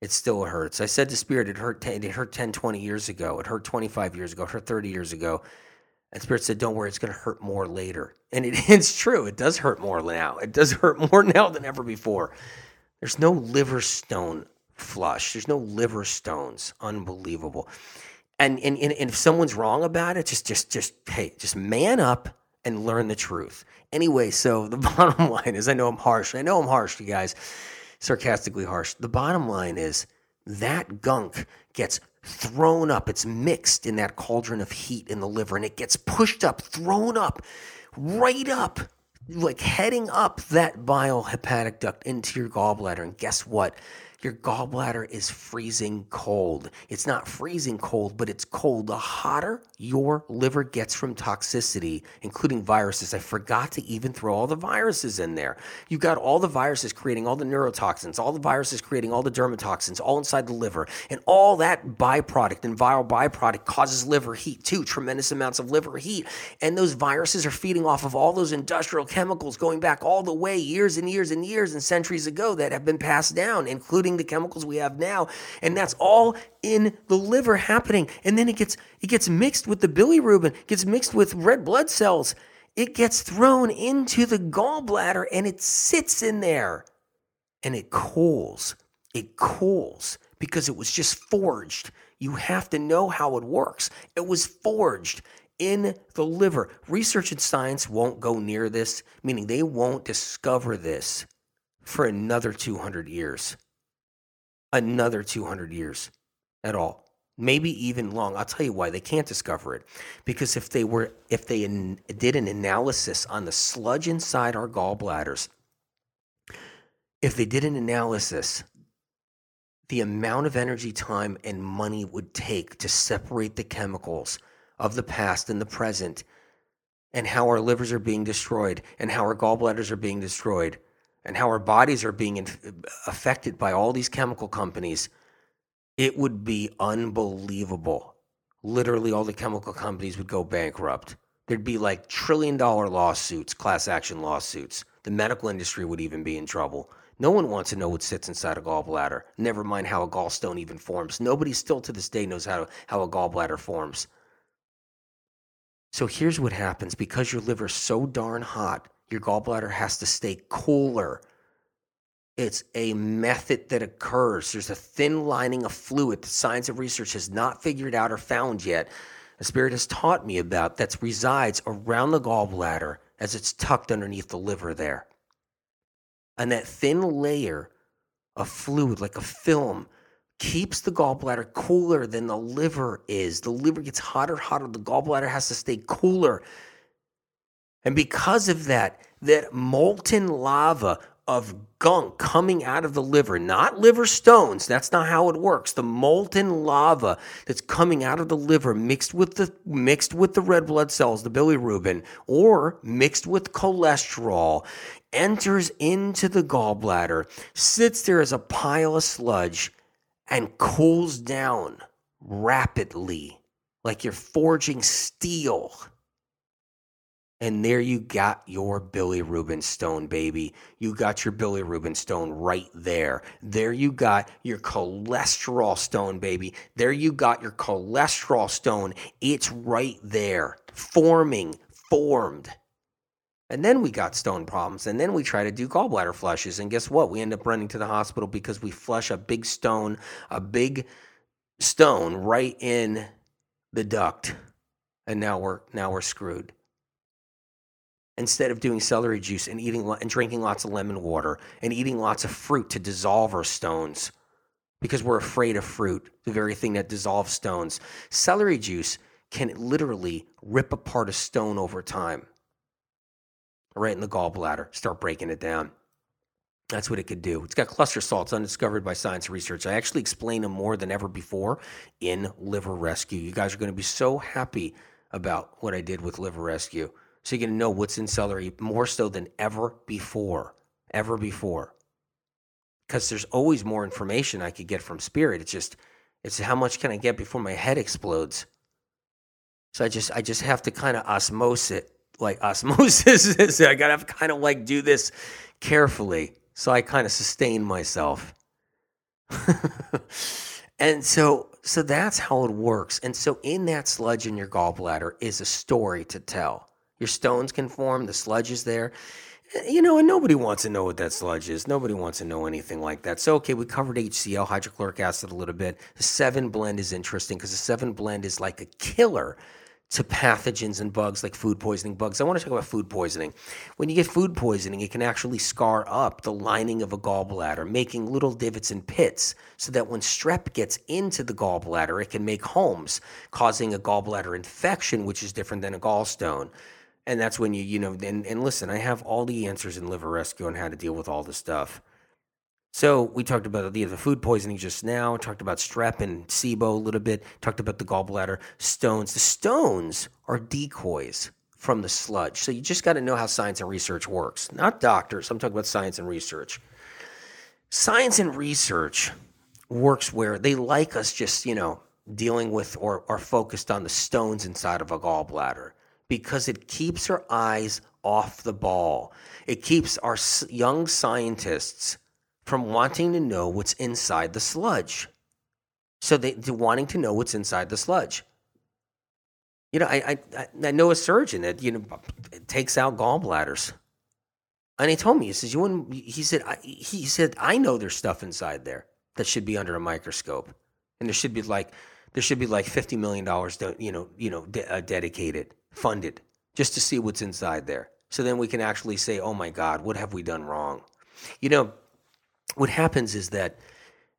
It still hurts. I said to Spirit, it hurt 10, it hurt 10, 20 years ago. It hurt 25 years ago. It hurt 30 years ago. And Spirit said, don't worry, it's going to hurt more later. And it, it's true. It does hurt more now. It does hurt more now than ever before. There's no liver stone flush. There's no liver stones. Unbelievable and, and, and if someone's wrong about it, just just just hey, just man up and learn the truth. Anyway, so the bottom line is I know I'm harsh. I know I'm harsh, you guys, sarcastically harsh. The bottom line is that gunk gets thrown up. It's mixed in that cauldron of heat in the liver and it gets pushed up, thrown up, right up, like heading up that bile hepatic duct into your gallbladder. And guess what? Your gallbladder is freezing cold. It's not freezing cold, but it's cold. The hotter your liver gets from toxicity, including viruses, I forgot to even throw all the viruses in there. You've got all the viruses creating all the neurotoxins, all the viruses creating all the dermatoxins, all inside the liver. And all that byproduct and viral byproduct causes liver heat too, tremendous amounts of liver heat. And those viruses are feeding off of all those industrial chemicals going back all the way years and years and years and centuries ago that have been passed down, including the chemicals we have now. And that's all in the liver happening. And then it gets it gets mixed with the bilirubin, gets mixed with red blood cells. It gets thrown into the gallbladder and it sits in there. And it cools. It cools because it was just forged. You have to know how it works. It was forged in the liver. Research and science won't go near this, meaning they won't discover this for another 200 years another 200 years at all maybe even long. I'll tell you why. They can't discover it because if they were if they in, did an analysis on the sludge inside our gallbladders if they did an analysis the amount of energy time and money would take to separate the chemicals of the past and the present and how our livers are being destroyed and how our gallbladders are being destroyed and how our bodies are being affected by all these chemical companies, it would be unbelievable. Literally, all the chemical companies would go bankrupt. There'd be like trillion dollar lawsuits, class action lawsuits. The medical industry would even be in trouble. No one wants to know what sits inside a gallbladder, never mind how a gallstone even forms. Nobody still to this day knows how, how a gallbladder forms. So here's what happens because your liver's so darn hot, your gallbladder has to stay cooler. It's a method that occurs. There's a thin lining of fluid that science and research has not figured out or found yet. The Spirit has taught me about that resides around the gallbladder as it's tucked underneath the liver there. And that thin layer of fluid, like a film, keeps the gallbladder cooler than the liver is. The liver gets hotter, hotter. The gallbladder has to stay cooler. And because of that, that molten lava of gunk coming out of the liver, not liver stones. That's not how it works. The molten lava that's coming out of the liver mixed with the mixed with the red blood cells, the bilirubin, or mixed with cholesterol, enters into the gallbladder, sits there as a pile of sludge, and cools down rapidly, like you're forging steel. And there you got your bilirubin stone, baby. You got your bilirubin stone right there. There you got your cholesterol stone, baby. There you got your cholesterol stone. It's right there, forming, formed. And then we got stone problems. And then we try to do gallbladder flushes. And guess what? We end up running to the hospital because we flush a big stone, a big stone right in the duct. And now we're now we're screwed instead of doing celery juice and eating and drinking lots of lemon water and eating lots of fruit to dissolve our stones because we're afraid of fruit, the very thing that dissolves stones. Celery juice can literally rip apart a stone over time. Right in the gallbladder, start breaking it down. That's what it could do. It's got cluster salts undiscovered by science research. I actually explain them more than ever before in Liver Rescue. You guys are going to be so happy about what I did with Liver Rescue. So you're going to know what's in celery more so than ever before, ever before. Because there's always more information I could get from spirit. It's just, it's how much can I get before my head explodes? So I just, I just have to kind of osmose it, like osmosis. I got to kind of like do this carefully. So I kind of sustain myself. and so, so that's how it works. And so in that sludge in your gallbladder is a story to tell. Your stones can form, the sludge is there. You know, and nobody wants to know what that sludge is. Nobody wants to know anything like that. So, okay, we covered HCl, hydrochloric acid, a little bit. The seven blend is interesting because the seven blend is like a killer to pathogens and bugs like food poisoning bugs. I want to talk about food poisoning. When you get food poisoning, it can actually scar up the lining of a gallbladder, making little divots and pits so that when strep gets into the gallbladder, it can make homes, causing a gallbladder infection, which is different than a gallstone and that's when you you know and, and listen i have all the answers in liver rescue on how to deal with all this stuff. So we talked about the, the food poisoning just now talked about strep and sibo a little bit talked about the gallbladder stones. The stones are decoys from the sludge. So you just got to know how science and research works not doctors. I'm talking about science and research. Science and research works where they like us just you know dealing with or are focused on the stones inside of a gallbladder because it keeps our eyes off the ball. It keeps our young scientists from wanting to know what's inside the sludge. So they, are wanting to know what's inside the sludge. You know, I, I, I know a surgeon that, you know, takes out gallbladders. And he told me, he says, you wouldn't, he said, I, he said, I know there's stuff inside there that should be under a microscope. And there should be like, there should be like $50 million, you know, you know, de- uh, dedicated funded just to see what's inside there. So then we can actually say, oh my God, what have we done wrong? You know, what happens is that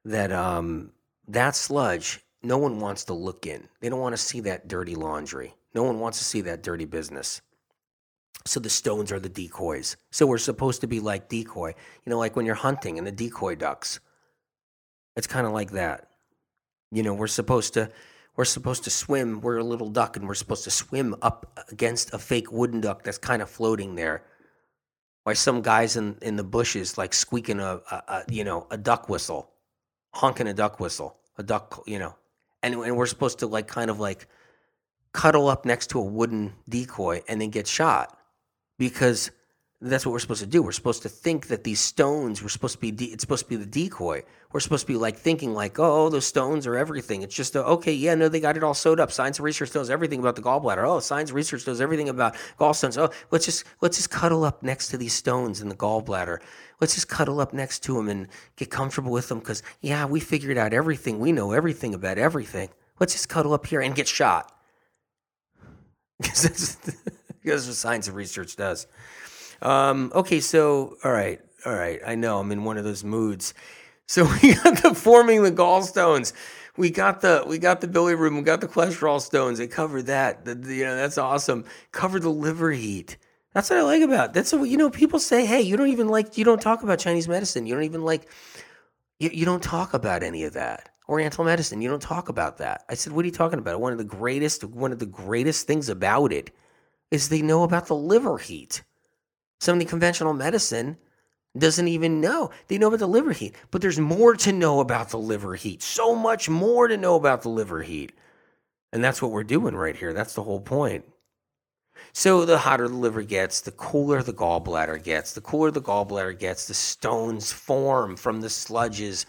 that um, that sludge, no one wants to look in. They don't want to see that dirty laundry. No one wants to see that dirty business. So the stones are the decoys. So we're supposed to be like decoy. You know, like when you're hunting and the decoy ducks. It's kind of like that. You know, we're supposed to we're supposed to swim. We're a little duck, and we're supposed to swim up against a fake wooden duck that's kind of floating there. Why some guys in, in the bushes like squeaking a, a, a you know a duck whistle, honking a duck whistle, a duck you know, and and we're supposed to like kind of like cuddle up next to a wooden decoy and then get shot because That's what we're supposed to do. We're supposed to think that these stones were supposed to be. De- it's supposed to be the decoy. We're supposed to be like thinking like, oh, oh, those stones are everything. It's just a, okay, yeah, no, they got it all sewed up. Science and research knows everything about the gallbladder. Oh, science and research knows everything about gallstones. Oh, let's just let's just cuddle up next to these stones in the gallbladder. Let's just cuddle up next to them and get comfortable with them because yeah, we figured out everything. We know everything about everything. Let's just cuddle up here and get shot. Because that's, that's what science and research does. Um, okay, so all right, all right. I know I'm in one of those moods. So we got the forming the gallstones. We got the we got the bilirubin. We got the cholesterol stones. They covered that. The, the, you know that's awesome. Cover the liver heat. That's what I like about. It. That's what you know. People say, "Hey, you don't even like. You don't talk about Chinese medicine. You don't even like. You, you don't talk about any of that." Oriental medicine. You don't talk about that. I said, what are you talking about? One of the greatest, one of the greatest things about it is they know about the liver heat. Some of the conventional medicine doesn't even know. They know about the liver heat, but there's more to know about the liver heat. So much more to know about the liver heat. And that's what we're doing right here. That's the whole point. So the hotter the liver gets, the cooler the gallbladder gets. The cooler the gallbladder gets, the stones form from the sludges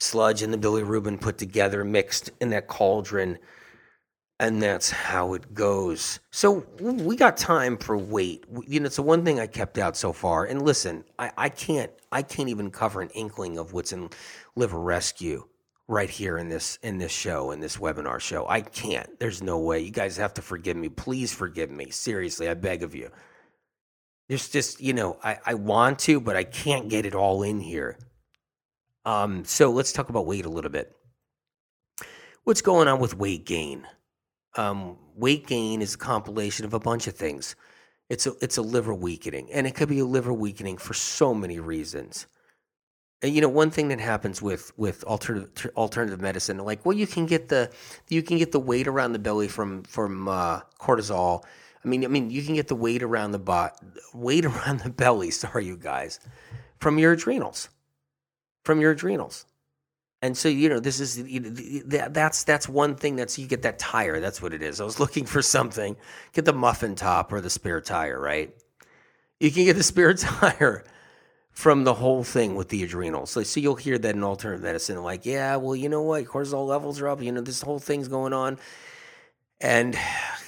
sludge and the bilirubin put together, mixed in that cauldron. And that's how it goes. So we got time for weight. You know, it's the one thing I kept out so far. And listen, I, I can't I can't even cover an inkling of what's in liver rescue right here in this in this show in this webinar show. I can't. There's no way. You guys have to forgive me. Please forgive me. Seriously, I beg of you. There's just, you know, I, I want to, but I can't get it all in here. Um, so let's talk about weight a little bit. What's going on with weight gain? Um, weight gain is a compilation of a bunch of things. It's a it's a liver weakening, and it could be a liver weakening for so many reasons. And you know, one thing that happens with with alternative alternative medicine, like well, you can get the you can get the weight around the belly from from uh, cortisol. I mean, I mean, you can get the weight around the bot weight around the belly. Sorry, you guys, from your adrenals from your adrenals. And so you know this is that's that's one thing that's you get that tire that's what it is. I was looking for something. Get the muffin top or the spare tire, right? You can get the spare tire from the whole thing with the adrenals. So, so you'll hear that in alternative medicine, like, yeah, well, you know what, cortisol levels are up. You know, this whole thing's going on, and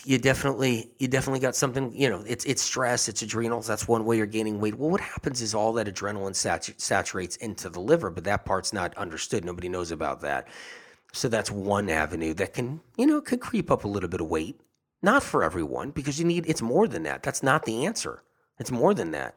you definitely you definitely got something you know it's it's stress it's adrenals that's one way you're gaining weight. Well what happens is all that adrenaline sat- saturates into the liver but that part's not understood. Nobody knows about that. So that's one avenue that can you know could creep up a little bit of weight. Not for everyone because you need it's more than that. That's not the answer. It's more than that.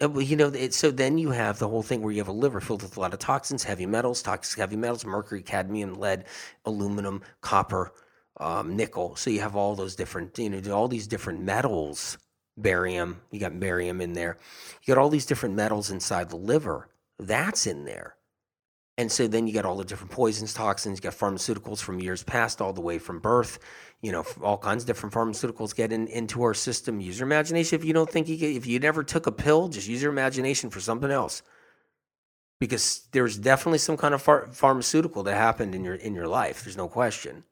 You know, it, so then you have the whole thing where you have a liver filled with a lot of toxins, heavy metals, toxic heavy metals, mercury, cadmium, lead, aluminum, copper, um, nickel. So you have all those different, you know, all these different metals, barium. You got barium in there. You got all these different metals inside the liver. That's in there. And so then you got all the different poisons, toxins. You got pharmaceuticals from years past, all the way from birth. You know, all kinds of different pharmaceuticals get in, into our system. Use your imagination. If you don't think you get, if you never took a pill, just use your imagination for something else. Because there's definitely some kind of phar- pharmaceutical that happened in your in your life. There's no question.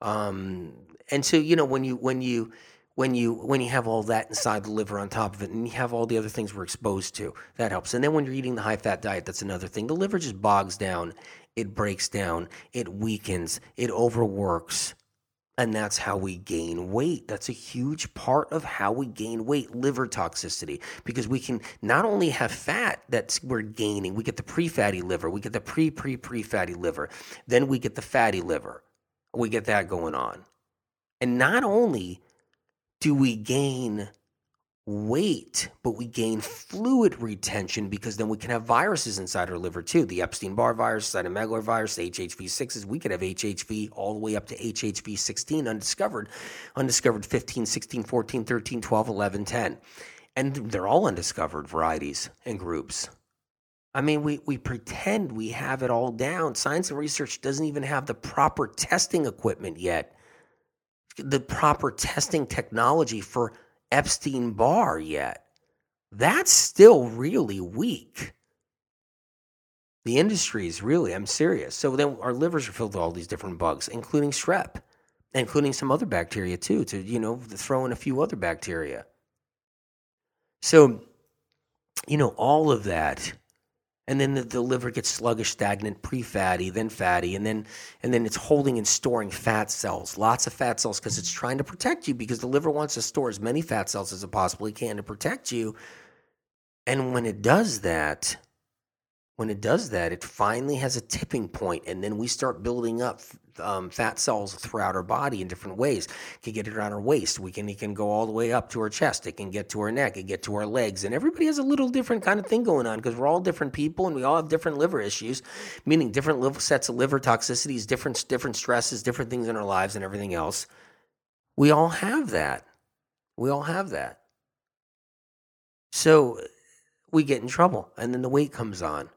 Um, and so you know when you when you when you when you have all that inside the liver on top of it, and you have all the other things we're exposed to, that helps. And then when you're eating the high fat diet, that's another thing. The liver just bogs down, it breaks down, it weakens, it overworks. And that's how we gain weight. That's a huge part of how we gain weight, liver toxicity, because we can not only have fat that we're gaining, we get the pre fatty liver, we get the pre pre pre fatty liver, then we get the fatty liver we get that going on. And not only do we gain weight, but we gain fluid retention because then we can have viruses inside our liver too. The Epstein Barr virus, cytomegalovirus, HHV6s. We could have HHV all the way up to HHV 16 undiscovered, undiscovered 15, 16, 14, 13, 12, 11, 10. And they're all undiscovered varieties and groups. I mean, we, we pretend we have it all down. Science and research doesn't even have the proper testing equipment yet, the proper testing technology for Epstein Barr yet. That's still really weak. The industry is really, I'm serious. So then our livers are filled with all these different bugs, including strep, including some other bacteria too, to, you know, throw in a few other bacteria. So, you know, all of that and then the, the liver gets sluggish, stagnant, pre-fatty, then fatty, and then and then it's holding and storing fat cells, lots of fat cells, because it's trying to protect you. Because the liver wants to store as many fat cells as it possibly can to protect you. And when it does that, when it does that, it finally has a tipping point, and then we start building up um, fat cells throughout our body in different ways. It can get it around our waist. We can it can go all the way up to our chest. It can get to our neck. It can get to our legs. And everybody has a little different kind of thing going on because we're all different people and we all have different liver issues, meaning different sets of liver toxicities, different different stresses, different things in our lives, and everything else. We all have that. We all have that. So we get in trouble, and then the weight comes on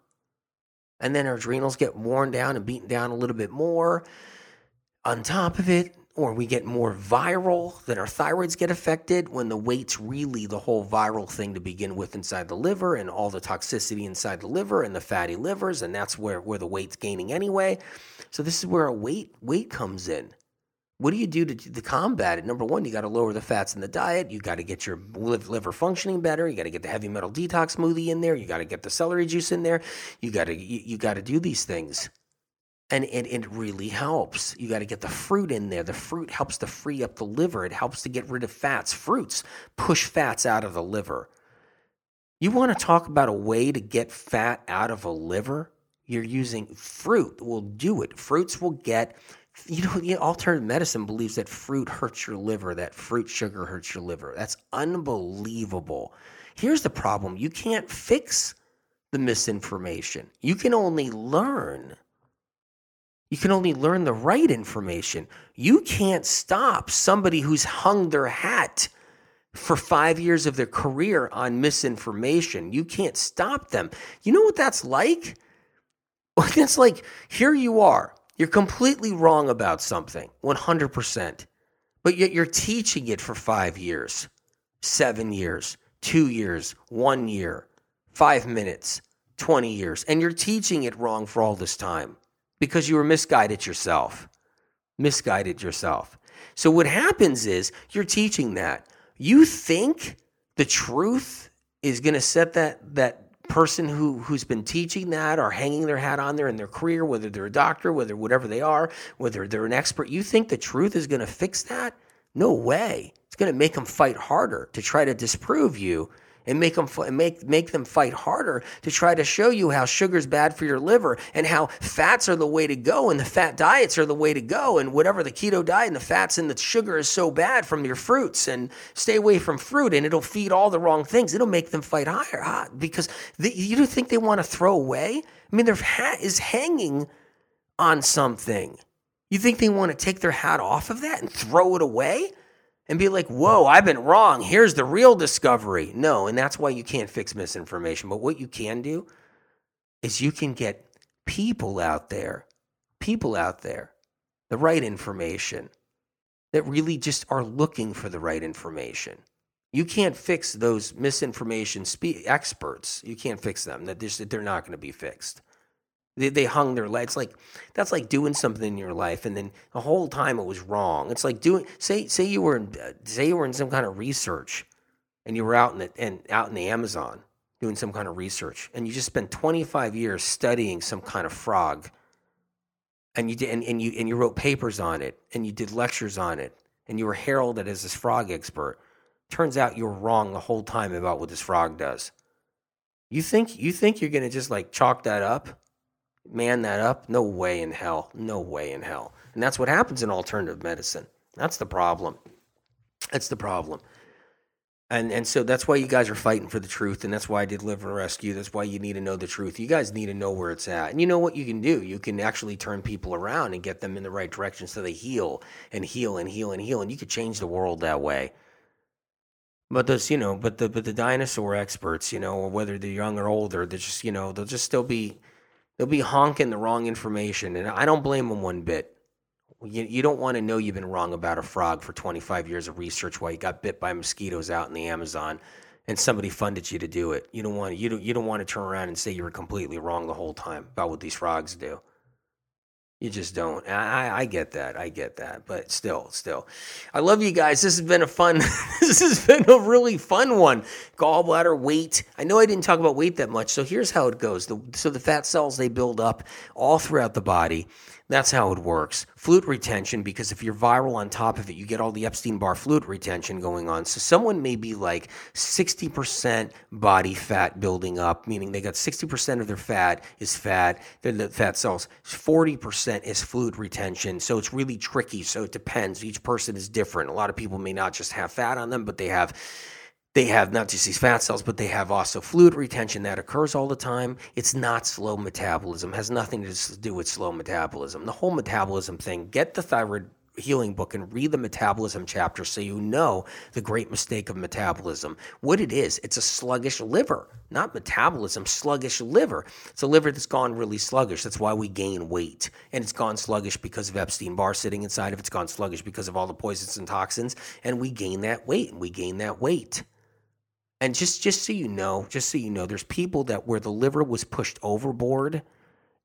and then our adrenals get worn down and beaten down a little bit more. On top of it or we get more viral then our thyroids get affected when the weight's really the whole viral thing to begin with inside the liver and all the toxicity inside the liver and the fatty livers and that's where, where the weight's gaining anyway. So this is where a weight weight comes in what do you do to, to combat it? Number one, you got to lower the fats in the diet. You got to get your liver functioning better. You got to get the heavy metal detox smoothie in there. You got to get the celery juice in there. You got to you, you got to do these things, and it, it really helps. You got to get the fruit in there. The fruit helps to free up the liver. It helps to get rid of fats. Fruits push fats out of the liver. You want to talk about a way to get fat out of a liver? You're using fruit will do it. Fruits will get you know, know, alternative medicine believes that fruit hurts your liver, that fruit sugar hurts your liver. That's unbelievable. Here's the problem you can't fix the misinformation, you can only learn. You can only learn the right information. You can't stop somebody who's hung their hat for five years of their career on misinformation. You can't stop them. You know what that's like? It's like here you are you're completely wrong about something, 100%. But yet you're teaching it for five years, seven years, two years, one year, five minutes, 20 years. And you're teaching it wrong for all this time because you were misguided yourself. Misguided yourself. So what happens is you're teaching that. You think the truth is going to set that, that person who who's been teaching that or hanging their hat on there in their career, whether they're a doctor, whether whatever they are, whether they're an expert, you think the truth is going to fix that? No way. It's going to make them fight harder to try to disprove you and make them make make them fight harder to try to show you how sugar's bad for your liver and how fats are the way to go and the fat diets are the way to go and whatever the keto diet and the fats and the sugar is so bad from your fruits and stay away from fruit and it'll feed all the wrong things. It'll make them fight higher because they, you don't think they want to throw away. I mean, their hat is hanging on something. You think they want to take their hat off of that and throw it away? And be like, whoa, I've been wrong. Here's the real discovery. No, and that's why you can't fix misinformation. But what you can do is you can get people out there, people out there, the right information that really just are looking for the right information. You can't fix those misinformation spe- experts. You can't fix them. That they're not going to be fixed. They, they hung their legs like that's like doing something in your life, and then the whole time it was wrong. It's like doing say say you were in, say you were in some kind of research, and you were out in the and out in the Amazon doing some kind of research, and you just spent 25 years studying some kind of frog, and you did and, and you and you wrote papers on it, and you did lectures on it, and you were heralded as this frog expert. Turns out you were wrong the whole time about what this frog does. You think you think you're gonna just like chalk that up? Man that up? No way in hell. No way in hell. And that's what happens in alternative medicine. That's the problem. That's the problem. And and so that's why you guys are fighting for the truth, and that's why I did Liver Rescue. That's why you need to know the truth. You guys need to know where it's at. And you know what you can do? You can actually turn people around and get them in the right direction so they heal and heal and heal and heal. And you could change the world that way. But those, you know, but the but the dinosaur experts, you know, whether they're young or older, they're just, you know, they'll just still be they'll be honking the wrong information, and I don't blame them one bit. You, you don't want to know you've been wrong about a frog for 25 years of research while you got bit by mosquitoes out in the Amazon, and somebody funded you to do it. You don't want you don't you don't want to turn around and say you were completely wrong the whole time about what these frogs do. You just don't. I, I get that. I get that. But still, still. I love you guys. This has been a fun, this has been a really fun one. Gallbladder weight. I know I didn't talk about weight that much. So here's how it goes. The, so the fat cells, they build up all throughout the body. That's how it works. Fluid retention, because if you're viral on top of it, you get all the Epstein Barr fluid retention going on. So someone may be like 60% body fat building up, meaning they got 60% of their fat is fat, the fat cells. 40% is fluid retention. So it's really tricky. So it depends. Each person is different. A lot of people may not just have fat on them, but they have they have not just these fat cells, but they have also fluid retention that occurs all the time. It's not slow metabolism, has nothing to do with slow metabolism. The whole metabolism thing, get the thyroid healing book and read the metabolism chapter so you know the great mistake of metabolism. What it is, it's a sluggish liver, not metabolism, sluggish liver. It's a liver that's gone really sluggish. That's why we gain weight. And it's gone sluggish because of Epstein Barr sitting inside of it. It's gone sluggish because of all the poisons and toxins. And we gain that weight and we gain that weight. And just just so you know, just so you know, there's people that where the liver was pushed overboard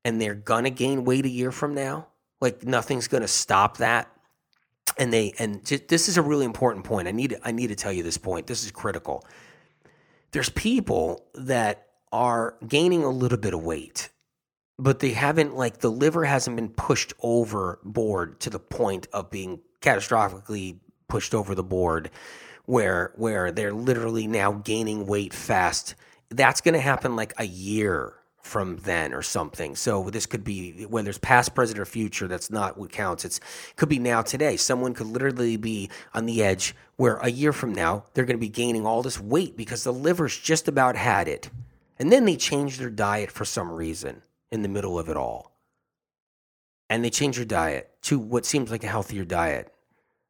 and they're gonna gain weight a year from now. Like nothing's gonna stop that. And they and just, this is a really important point. I need I need to tell you this point. This is critical. There's people that are gaining a little bit of weight, but they haven't like the liver hasn't been pushed overboard to the point of being catastrophically pushed over the board where where they're literally now gaining weight fast. That's going to happen like a year from then or something. So this could be whether it's past, present, or future. That's not what counts. It's could be now today. Someone could literally be on the edge where a year from now they're going to be gaining all this weight because the liver's just about had it, and then they change their diet for some reason in the middle of it all, and they change their diet to what seems like a healthier diet,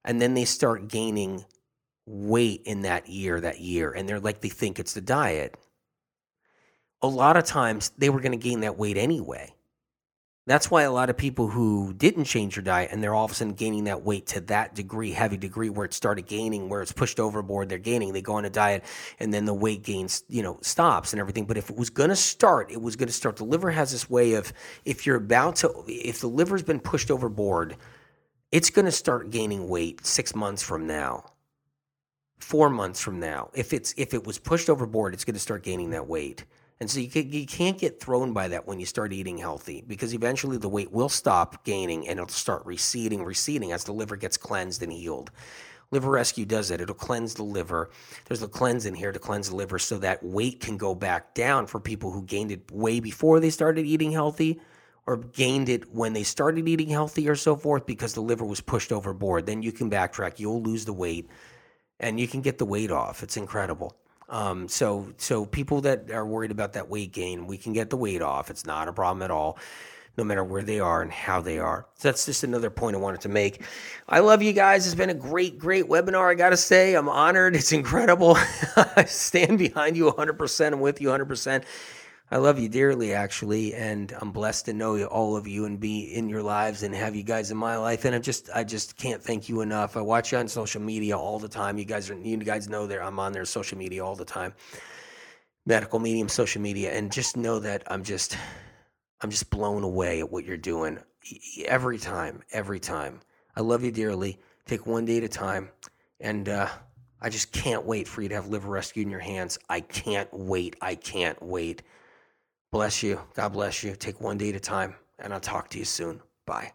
and then they start gaining weight in that year, that year, and they're like they think it's the diet. A lot of times they were going to gain that weight anyway. That's why a lot of people who didn't change their diet and they're all of a sudden gaining that weight to that degree, heavy degree, where it started gaining, where it's pushed overboard, they're gaining, they go on a diet, and then the weight gains, you know, stops and everything. But if it was going to start, it was going to start. The liver has this way of, if you're about to, if the liver's been pushed overboard, it's going to start gaining weight six months from now four months from now, if it's if it was pushed overboard, it's going to start gaining that weight. And so you, can, you can't get thrown by that when you start eating healthy because eventually the weight will stop gaining and it'll start receding, receding as the liver gets cleansed and healed. Liver Rescue does it. It'll cleanse the liver. There's a cleanse in here to cleanse the liver so that weight can go back down for people who gained it way before they started eating healthy or gained it when they started eating healthy or so forth because the liver was pushed overboard. Then you can backtrack. You'll lose the weight and you can get the weight off. It's incredible. Um, so so people that are worried about that weight gain, we can get the weight off. It's not a problem at all, no matter where they are and how they are. So that's just another point I wanted to make. I love you guys. It's been a great, great webinar. I got to say, I'm honored. It's incredible. I stand behind you 100%. I'm with you 100%. I love you dearly, actually, and I'm blessed to know all of you and be in your lives and have you guys in my life. And I just, I just can't thank you enough. I watch you on social media all the time. You guys are, you guys know that I'm on their social media all the time, medical medium, social media, and just know that I'm just, I'm just blown away at what you're doing every time, every time. I love you dearly. Take one day at a time, and uh, I just can't wait for you to have liver rescue in your hands. I can't wait. I can't wait. Bless you. God bless you. Take one day at a time, and I'll talk to you soon. Bye.